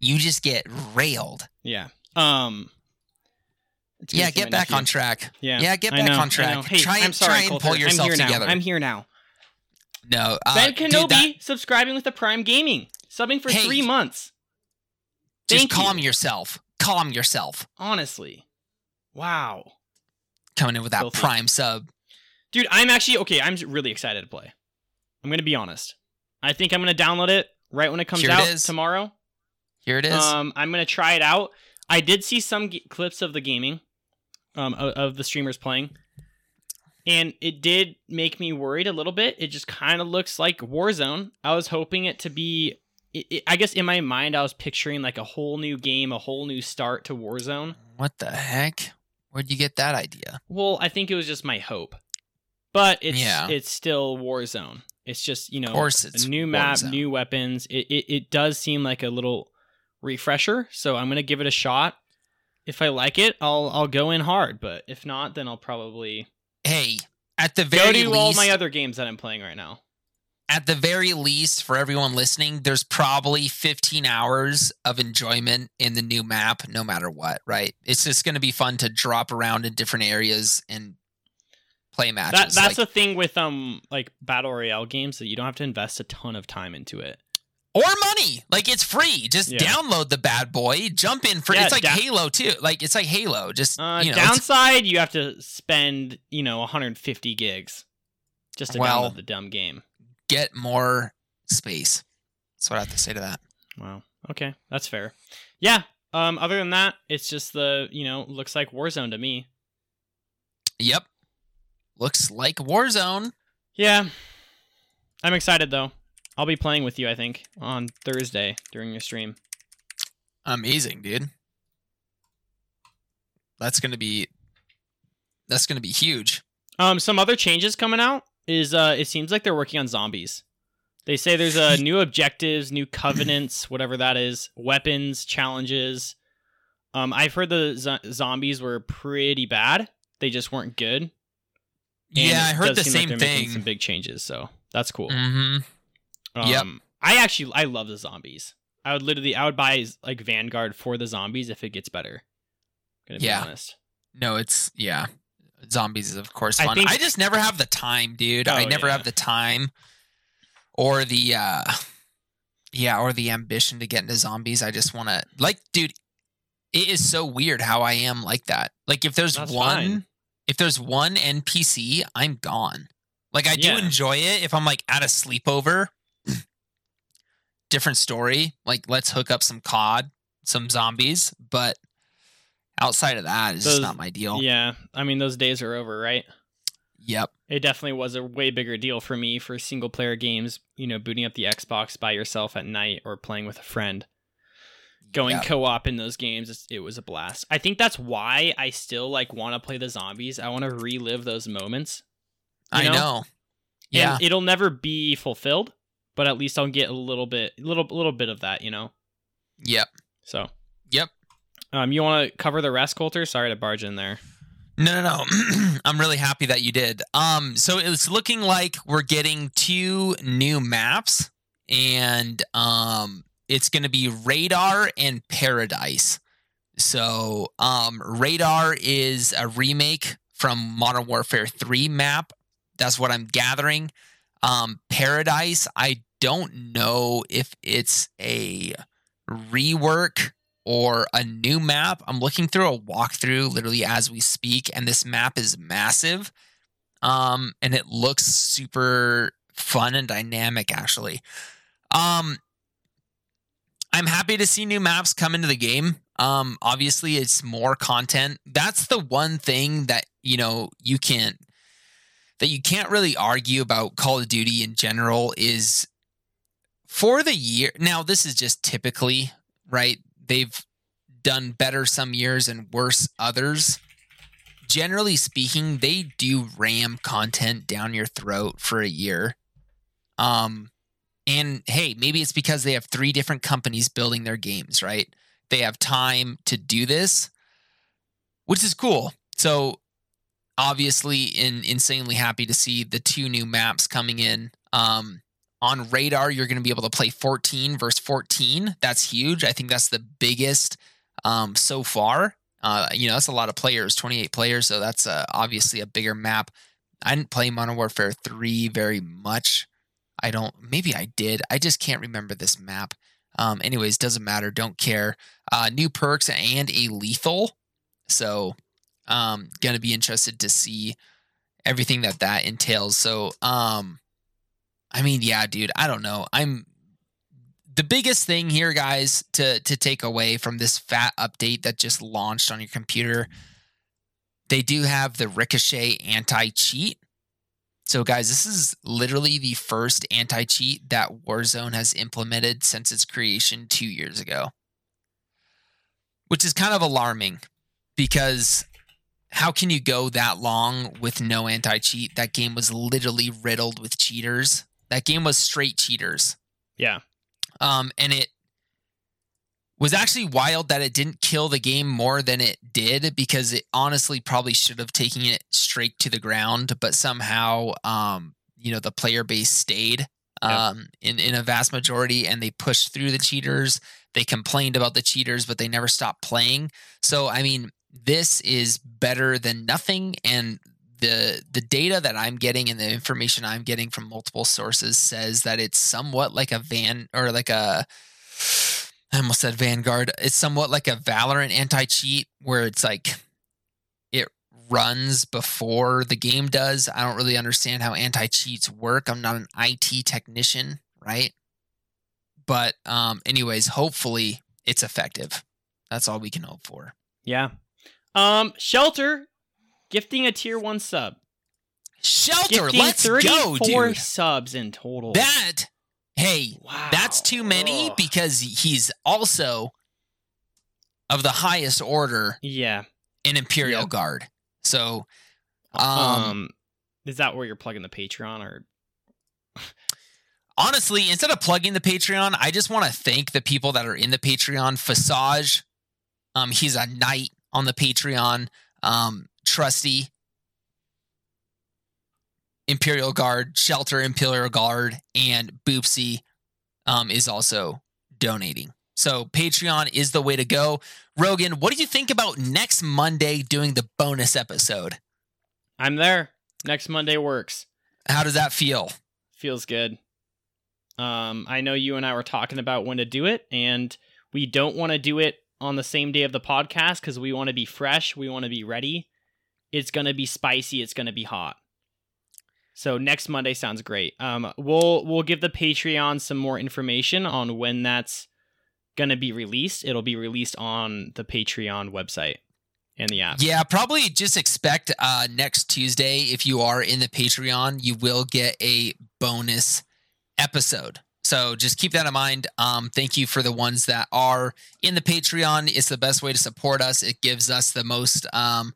you just get railed. Yeah. Um. It's Yeah, get back nephew. on track. Yeah. Yeah, get I back know, on track. Hey, Try and sorry, try and Coulter. pull yourself I'm here together. Now. I'm here now. no, uh, ben dude, Kenobi that- subscribing with the Prime Gaming, subbing for Hey, three months. just calm you. yourself. Calm yourself. Honestly, wow, Coming in with that Filthy. prime sub. dude. I'm actually okay. I'm really excited to play. I'm gonna be honest. I think I'm gonna download it right when it comes Here out is. tomorrow. Here it is. Um, I'm gonna try it out. I did see some g- clips of the gaming, um, of, of the streamers playing, and it did make me worried a little bit. It just kind of looks like Warzone. I was hoping it to be. It, it- I guess in my mind, I was picturing like a whole new game, a whole new start to Warzone. what the heck? Where'd you get that idea? Well, I think it was just my hope, but it's Yeah. it's still Warzone. It's just you know Of course, it's a new map, Warzone. new weapons. It, it it does seem like a little refresher, so I'm gonna give it a shot. If I like it, I'll I'll go in hard, but if not, then I'll probably Hey, at the go very to least, all my other games that I'm playing right now. at the very least, for everyone listening, there's probably 15 hours of enjoyment in the new map, no matter what. Right? It's just going to be fun to drop around in different areas and play matches. That that's like- the thing with um like battle royale games that you don't have to invest a ton of time into it. Or money. Like it's free. Just Yeah. download the bad boy, jump in for. Yeah, it's like da- Halo too. Like it's like Halo. Just Uh, you know, downside, you have to spend you know 150 gigs just to Well- download the dumb game. get more space. That's what I have to say to that. Wow. Okay, that's fair. Yeah. Um. Other than that, it's just the you know looks like Warzone to me. Yep. Looks like Warzone. Yeah. I'm excited though. I'll be playing with you. I think on Thursday during your stream. Amazing, dude. That's gonna be. That's gonna be huge. Um. Some other changes coming out is uh. It seems like they're working on zombies. They say there's uh, new objectives, new covenants, whatever that is, weapons, challenges. Um, I've heard the zo- zombies were pretty bad. They just weren't good. And yeah, I heard the seem like same thing. Some big changes, so that's cool. Mm-hmm. Um, Yep. I actually I love the zombies. I would literally I would buy like Vanguard for the zombies if it gets better. Gonna be Yeah. honest. No, it's yeah. Zombies is of course fun. I, think- just never have the time, dude. I Oh, never yeah. have the time or the uh yeah, or the ambition to get into zombies. I just want to like dude, it is so weird how I am like that. Like if there's That's one fine. if there's one NPC, I'm gone. Like I Yeah. do enjoy it if I'm like at a sleepover. Different story. Like let's hook up some COD, some zombies, but outside of that, it's Those- just not my deal. Yeah. I mean those days are over, right? Yep. It definitely was a way bigger deal for me for single player games, you know, booting up the Xbox by yourself at night or playing with a friend. Going Yep. co-op in those games, it was a blast. I think that's why I still like want to play the zombies. I want to relive those moments. you I know? know. Yeah. And it'll never be fulfilled, but at least I'll get a little bit, little, little bit of that, you know. Yep. So, Yep. um, you want to cover the rest, Coulter? Sorry to barge in there. No, no, no. I'm really happy that you did. Um, so it's looking like we're getting two new maps, and um, it's going to be Radar and Paradise. So, um, Radar is a remake from Modern Warfare 3 map. That's what I'm gathering. Um, Paradise, I don't know if it's a rework or a new map. I'm looking through a walkthrough literally as we speak, and this map is massive. Um, and it looks super fun and dynamic, actually. Um, I'm happy to see new maps come into the game. Um, obviously, it's more content. That's the one thing that you know you can't that you can't really argue about Call of Duty in general is for the year. Now, this is just typically right. They've done better some years and worse others. Generally speaking, they do ram content down your throat for a year. Um, and hey, maybe it's because they have three different companies building their games, right? They have time to do this, which is cool. So obviously in insanely happy to see the two new maps coming in. Um on radar, you're gonna be able to play 14 versus 14. That's huge. I think that's the biggest um so far. Uh, you know, that's a lot of players, 28 players, so that's uh, obviously a bigger map. I didn't play Modern Warfare 3 very much. I don't maybe I did. I just can't remember this map. Um, anyways, doesn't matter. Don't care. Uh, new perks and a lethal. So, um, gonna be interested to see everything that that entails. So, um, I mean, yeah, dude. I don't know. I'm the biggest thing here, guys, to to take away from this fat update that just launched on your computer. They do have the Ricochet anti cheat. So, guys, this is literally the first anti cheat that Warzone has implemented since its creation two years ago, which is kind of alarming because how can you go that long with no anti cheat? That game was literally riddled with cheaters. That game was straight cheaters. Yeah. Um, and it was actually wild that it didn't kill the game more than it did because it honestly probably should have taken it straight to the ground, but somehow, um, you know, the player base stayed um, in in a vast majority, and they pushed through the cheaters. They complained about the cheaters, but they never stopped playing. So, I mean, this is better than nothing, and the the data that I'm getting and the information I'm getting from multiple sources says that it's somewhat like a van or like a I almost said Vanguard. It's somewhat like a Valorant anti cheat where it's like it runs before the game does. I don't really understand how anti cheats work. I'm not an IT technician, right? But um anyways, hopefully it's effective. That's all we can hope for. Yeah. Um, Shelter gifting a tier one sub. Shelter, Gifting let's go, 34 dude. subs in total. That hey, wow. That's too many Ugh. because he's also of the highest order yeah. in Imperial. Guard. So, Um, um, is that where you're plugging the Patreon or honestly, instead of plugging the Patreon, I just want to thank the people that are in the Patreon. Fasage, um, he's a knight on the Patreon. Um, Trusty, Imperial Guard, Shelter Imperial Guard, and Boopsy um, is also donating. So Patreon is the way to go. Rogan, what do you think about next Monday doing the bonus episode? I'm there. Next Monday works. How does that feel? Feels good. Um, I know you and I were talking about when to do it, and we don't want to do it on the same day of the podcast because we want to be fresh. We want to be ready. It's gonna be spicy. It's gonna be hot. So next Monday sounds great. Um, we'll we'll give the Patreon some more information on when that's gonna be released. It'll be released on the Patreon website and the app. Yeah, probably just expect uh, next Tuesday, if you are in the Patreon, you will get a bonus episode. So just keep that in mind. Um, thank you for the ones that are in the Patreon. It's the best way to support us. It gives us the most. Um,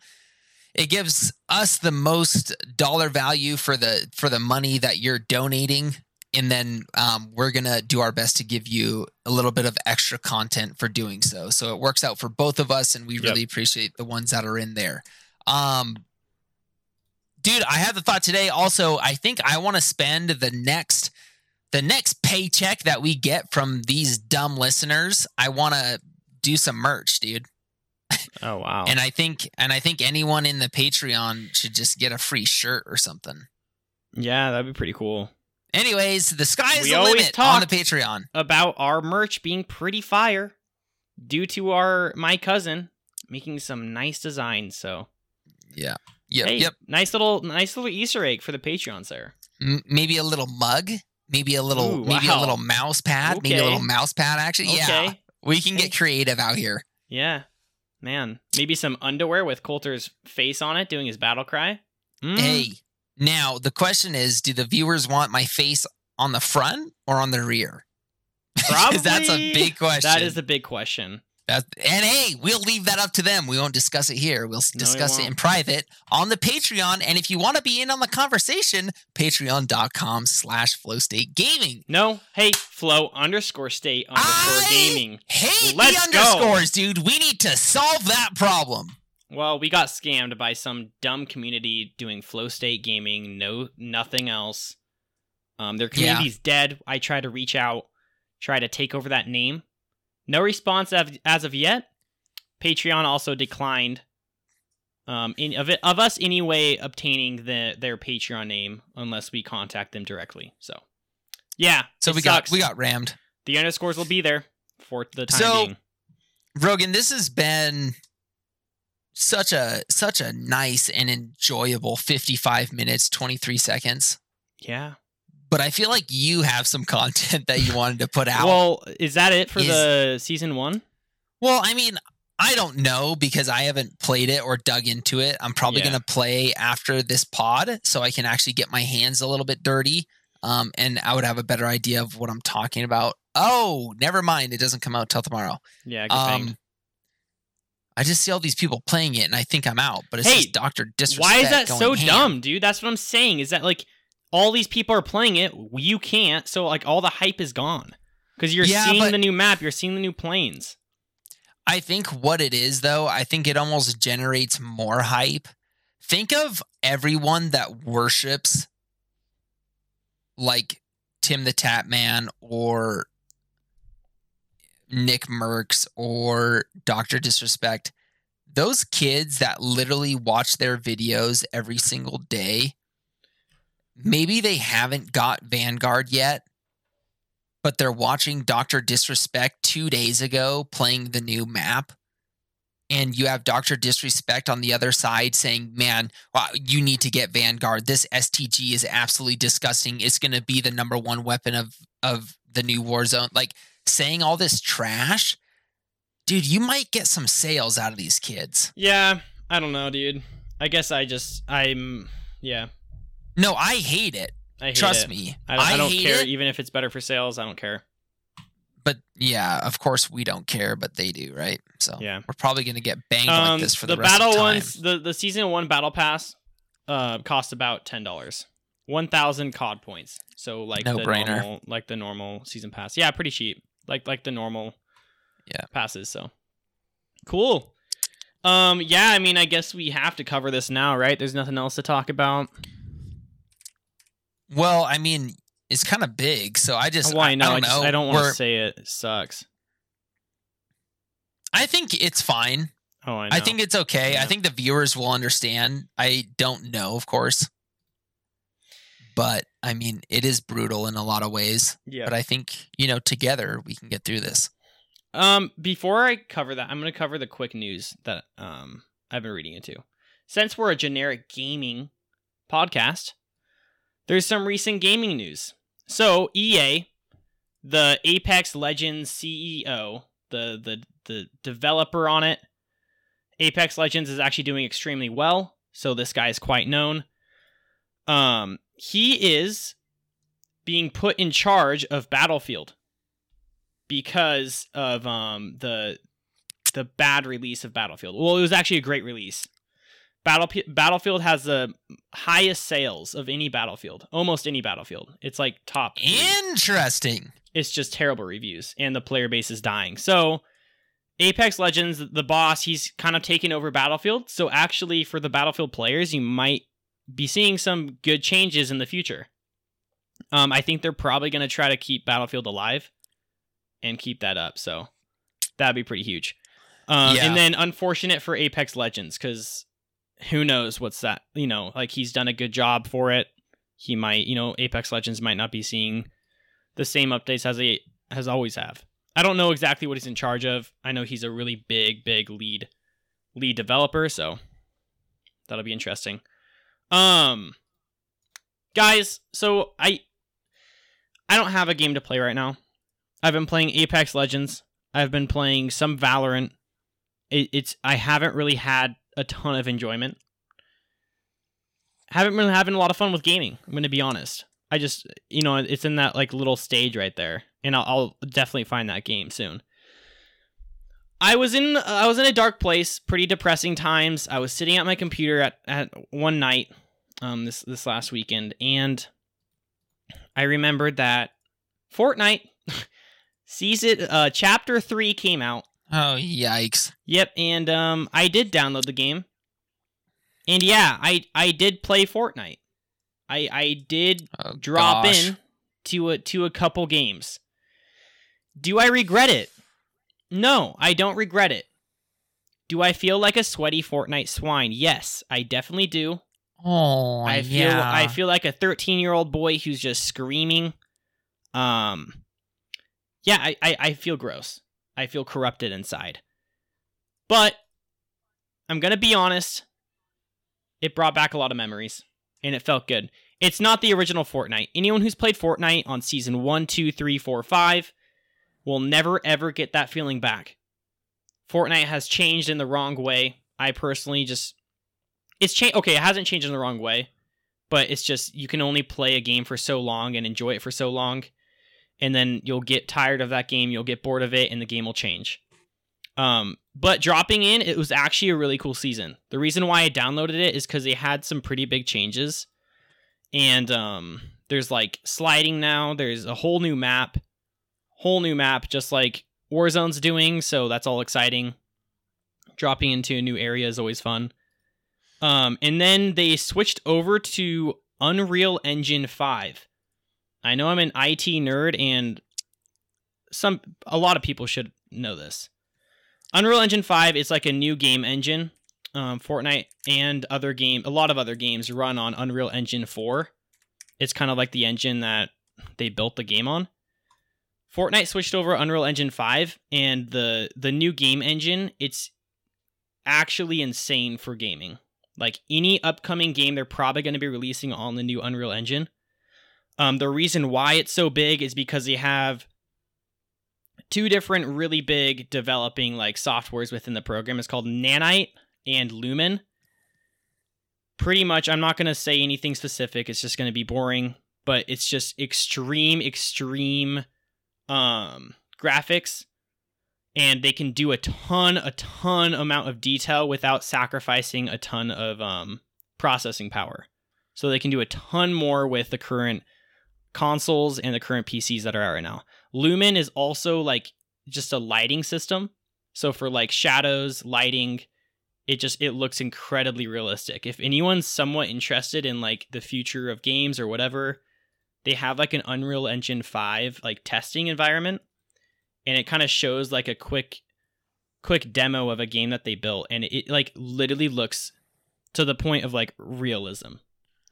it gives us the most dollar value for the for the money that you're donating. And then um, we're gonna do our best to give you a little bit of extra content for doing so. So it works out for both of us and we Yep. really appreciate the ones that are in there. Um dude i had the thought today. Also i think i want to spend the next the next paycheck that we get from these dumb listeners i want to do some merch dude Oh wow. and I think and I think anyone in the Patreon should just get a free shirt or something. yeah, that'd be pretty cool. Anyways, the sky is We the always limit on the Patreon. about our merch being pretty fire due to our my cousin making some nice designs. So Yeah. Yep. hey, Yep. nice little nice little Easter egg for the Patreons there. M- maybe a little mug. Maybe a little. Ooh, maybe a little mouse pad. Maybe a little mouse pad action. Yeah. We can get creative out here. yeah, man, maybe some underwear with Coulter's face on it doing his battle cry. Mm, Hey. Now the question is, do the viewers want my face on the front or on the rear? 'Cause that's a big question. that is the big question. That, and hey, we'll leave that up to them. We won't discuss it here. We'll No, discuss it in private on the Patreon. And if you want to be in on the conversation, patreon.com slash flow state gaming. No, hey, flow underscore state underscore I gaming. Hey, Let's the go. dude. We need to solve that problem. Well, we got scammed by some dumb community doing flow state gaming, no nothing else. Um, their Yeah. community's dead. I try to reach out, try to take over that name. No response as of yet. Patreon also declined um, in, of, it, of us anyway obtaining the their Patreon name unless we contact them directly. So, yeah. So we sucks. got we got rammed. the underscores will be there for the time So- being. Rogan, this has been such a such a nice and enjoyable 55 minutes, 23 seconds. Yeah. But I feel like you have some content that you wanted to put out. Well, is that it for Is- the season one? Well, I mean, I don't know because I haven't played it or dug into it. I'm probably Yeah. going to play after this pod so I can actually get my hands a little bit dirty um, and I would have a better idea of what I'm talking about. Oh, never mind. It doesn't come out till tomorrow. Yeah, Um. I just see all these people playing it and I think I'm out, but it's Hey, just Doctor Disrespect. Why is that so ham. dumb, dude? That's what I'm saying. Is that like all these people are playing it, you can't, so like all the hype is gone. Because you're Yeah, seeing the new map, you're seeing the new planes. I think what it is though, I think it almost generates more hype. Think of everyone that worships like Tim the Tatman or Nickmercs or Dr. Disrespect. Those kids that literally watch their videos every single day, maybe they haven't got Vanguard yet, but they're watching Dr. Disrespect two days ago playing the new map. And you have Dr. Disrespect on the other side saying, Man, wow, you need to get Vanguard. This STG is absolutely disgusting. It's going to be the number one weapon of, of the new Warzone. Like saying all this trash, dude, you might get some sales out of these kids. Yeah, I don't know, dude. I guess I just I'm yeah. No, I hate it. I hate Trust it. me. I, I don't hate care it, even if it's better for sales. I don't care. but yeah, of course we don't care, but they do, right? So Yeah. we're probably going to get banged Um, like this for the, the battle of ones, the the season one battle pass, uh, cost about ten dollars, one thousand COD points. So like the No-brainer. normal, like the normal season pass. Yeah, pretty cheap. Like like the normal, Yeah. passes. So cool. Um, yeah, I mean, I guess we have to cover this now, right? There's nothing else to talk about. Well, I mean, it's kind of big, so I just Oh, I know. I, don't just, know. I don't want to say it. It sucks. I think it's fine. Oh, I know. I think it's okay. Yeah. I think the viewers will understand. I don't know, of course. But I mean, it is brutal in a lot of ways. yeah. But I think, you know, together we can get through this. Um, before I cover that, I'm going to cover the quick news that um I've been reading into. Since we're a generic gaming podcast, there's some recent gaming news. So EA, the Apex Legends CEO, the the the developer on it, Apex Legends is actually doing extremely well. So this guy is quite known. Um, he is being put in charge of Battlefield because of um the the bad release of Battlefield. Well, it was actually a great release. Battle Battlefield has the highest sales of any Battlefield, almost any Battlefield. It's like top. Interesting. It's just terrible reviews, and the player base is dying. So, Apex Legends, the boss, he's kind of taken over Battlefield. So, actually, for the Battlefield players, you might be seeing some good changes in the future. Um, I think they're probably going to try to keep Battlefield alive and keep that up. So, that'd be pretty huge. Um, Yeah. And then, unfortunate for Apex Legends, because who knows what's that? You know, like he's done a good job for it. He might, you know, Apex Legends might not be seeing the same updates as he has always have. I don't know exactly what he's in charge of. I know he's a really big, big lead lead developer, so that'll be interesting. Um guys, so I I don't have a game to play right now. I've been playing Apex Legends. I've been playing some Valorant. It, it's I haven't really had a ton of enjoyment. Haven't been having a lot of fun with gaming. I'm gonna be honest. I just you know it's in that like little stage right there, and I'll, I'll definitely find that game soon. I was in I was in a dark place, pretty depressing times. I was sitting at my computer at, at one night, um this this last weekend, and I remembered that Fortnite season uh chapter three came out. Oh, yikes. Yep, and um I did download the game. And yeah, I I did play Fortnite. I I did Oh, drop gosh. in to a to a couple games. Do I regret it? No, I don't regret it. Do I feel like a sweaty Fortnite swine? Yes, I definitely do. Oh, I feel yeah. I feel like a 13-year-old boy who's just screaming. Um Yeah, I, I I feel gross. I feel corrupted inside. But I'm going to be honest, it brought back a lot of memories and it felt good. It's not the original Fortnite. Anyone who's played Fortnite on season 1, 2, 3, 4, 5 will never ever get that feeling back. Fortnite has changed in the wrong way. I personally just it's changed okay, it hasn't changed in the wrong way, but it's just you can only play a game for so long and enjoy it for so long and then you'll get tired of that game, you'll get bored of it and the game will change. Um, but dropping in, it was actually a really cool season. The reason why I downloaded it is because they had some pretty big changes, and um, there's like sliding now. There's a whole new map, whole new map, just like Warzone's doing. So that's all exciting. Dropping into a new area is always fun. Um, and then they switched over to Unreal Engine 5. I know I'm an IT nerd and some a lot of people should know this. Unreal Engine 5 is like a new game engine. Um, Fortnite and other game a lot of other games run on Unreal Engine 4. It's kind of like the engine that they built the game on. Fortnite switched over Unreal Engine 5 and the the new game engine, it's actually insane for gaming. Like any upcoming game they're probably going to be releasing on the new Unreal Engine. Um, the reason why it's so big is because they have two different really big developing like softwares within the program. It's called Nanite and Lumen. Pretty much, I'm not going to say anything specific. It's just going to be boring, but it's just extreme, extreme um, graphics and they can do a ton a ton amount of detail without sacrificing a ton of um, processing power so they can do a ton more with the current consoles and the current pcs that are out right now. Lumen is also like just a lighting system. So for like shadows lighting it just it looks incredibly realistic. If anyone's somewhat interested in like the future of games or whatever they have like an unreal engine 5 like testing environment and it kind of shows like a quick quick demo of a game that they built and it like literally looks to the point of like realism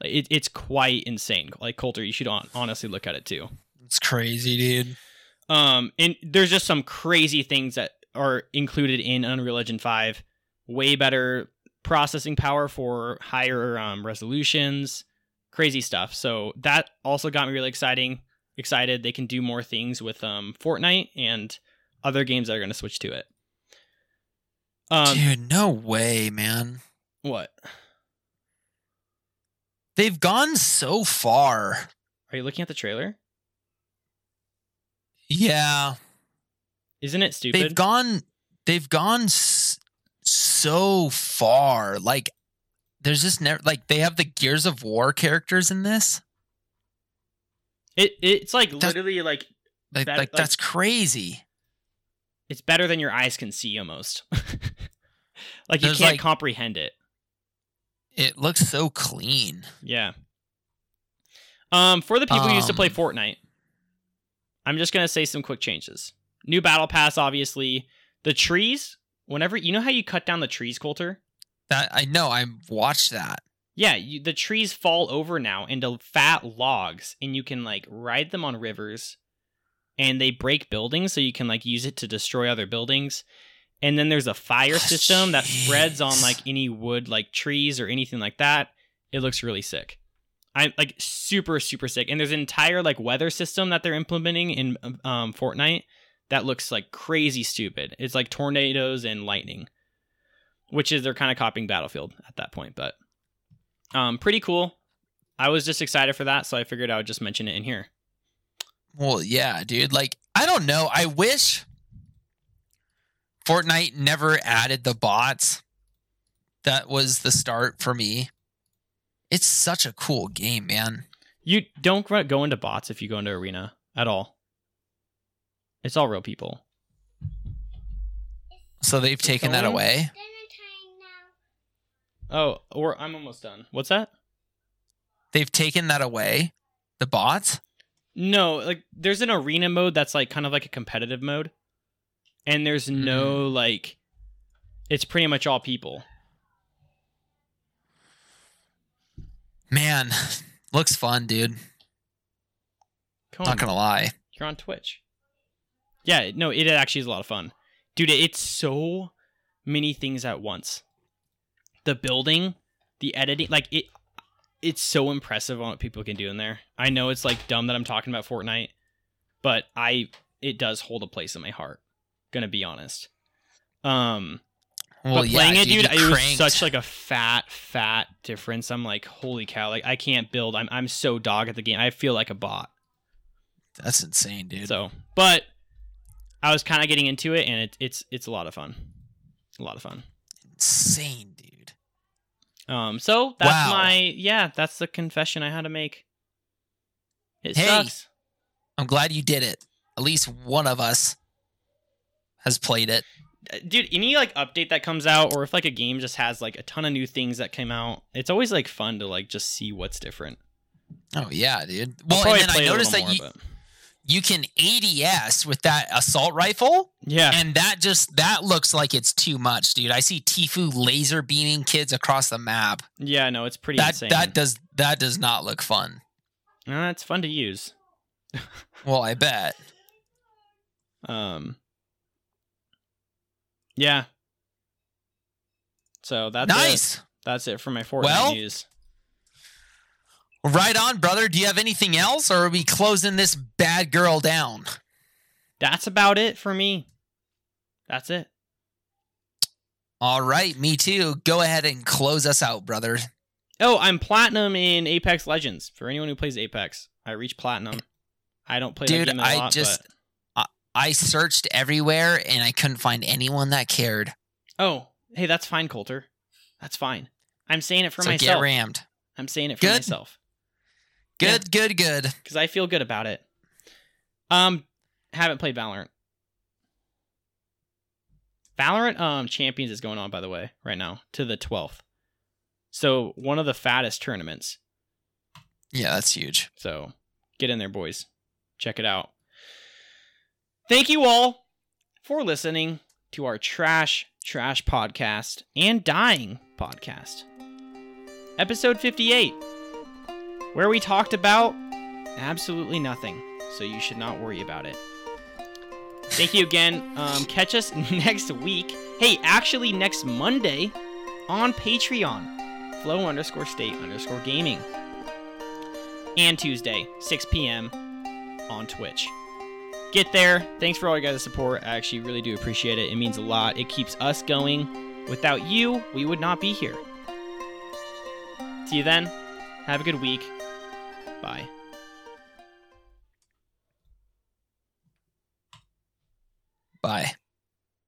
like it, it's quite insane. Like coulter you should on, honestly look at it too. It's crazy, dude. um and there's just some crazy things that are included in unreal engine 5 way better processing power for higher um, resolutions. Crazy stuff. So that also got me really exciting excited. They can do more things with um fortnite and other games that are going to switch to it. Um dude, no way, man. what They've gone so far. are you looking at the trailer Yeah, isn't it stupid they've gone. They've gone s- so far. Like, there's just never like they have the Gears of War characters in this. it it's like That's- literally like Like, like- that's crazy. it's better than your eyes can see almost like you There's, can't like- comprehend it It looks so clean. Yeah. Um, for the people who used to play Um, Fortnite, I'm just gonna say some quick changes. New battle pass, obviously. The trees. Whenever you know how you cut down the trees, Coulter. That I know. I watched that. Yeah, you, the trees fall over now into fat logs, and you can like ride them on rivers, and they break buildings, so you can like use it to destroy other buildings. And then there's a fire Oh, system that spreads on like any wood, like trees or anything like that. It looks really sick. I'm like super super sick. And there's an entire like weather system that they're implementing in um, Fortnite that looks like crazy stupid. It's like tornadoes and lightning, which is they're kind of copying Battlefield at that point, but um, pretty cool. I was just excited for that, so I figured I would just mention it in here. Well, yeah, dude. Like, I don't know. I wish Fortnite never added the bots. That was the start for me. It's such a cool game, man. You don't go go into bots if you go into arena at all. It's all real people. So they've taken that going? away. Oh, or I'm almost done. What's that? They've taken that away. The bots. No, like there's an arena mode that's like kind of like a competitive mode. And there's mm-hmm. no like it's pretty much all people. Man, looks fun, dude. Come Not on, gonna lie. you're on Twitch. Yeah, no, it actually is a lot of fun. Dude, it's so many things at once. The building, the editing, like it it's so impressive on what people can do in there. I know it's like dumb that I'm talking about Fortnite, but I it does hold a place in my heart. Gonna be honest. Um Well, but playing yeah, it, dude, it was such like a fat, fat difference. I'm like, holy cow! Like I can't build. I'm I'm so dog at the game. I feel like a bot. That's insane, dude. So, but I was kind of getting into it, and it, it's it's a lot of fun. A lot of fun. Insane, dude. Um, so that's Wow. my yeah, that's the confession I had to make. It Hey. sucks. I'm glad you did it. At least one of us has played it. Uh, dude any like update that comes out or if like a game just has like a ton of new things that came out it's always like fun to like just see what's different Oh yeah, dude. Well, and then I noticed that more, you, but- you can ADS with that assault rifle, yeah and that just that looks like it's too much, dude. I see Tfue laser beaming kids across the map. yeah no it's pretty That insane that does that does not look fun. Uh, it's fun to use Well, I bet. um yeah so that's nice. it. that's it for my Fortnite Well- news Right on, brother. Do you have anything else, or are we closing this bad girl down? that's about it for me that's it All right, me too. Go ahead and close us out, brother. oh i'm platinum in apex legends for anyone who plays apex i reached platinum i don't play Dude, that game a I lot, just- but- I searched everywhere and I couldn't find anyone that cared. Oh, hey, that's fine, Coulter. That's fine. I'm saying it for so get myself. rammed. I'm saying it for Good. myself Good, good, good. because I feel good about it. Um, haven't played Valorant. Valorant um Champions is going on by the way right now to the 12th. So one of the fattest tournaments. Yeah, that's huge. So get in there, boys. Check it out. Thank you all for listening to our Trash Trash podcast and Dying podcast. Episode 58, where we talked about absolutely nothing, so you should not worry about it. Thank you again. Um, catch us next week. Hey, actually, next Monday on Patreon, flow underscore state underscore gaming and Tuesday, 6 p.m. on Twitch. Get there. Thanks for all you guys' support. I actually really do appreciate it. It means a lot. It keeps us going. Without you, we would not be here. See you then. Have a good week. Bye. Bye.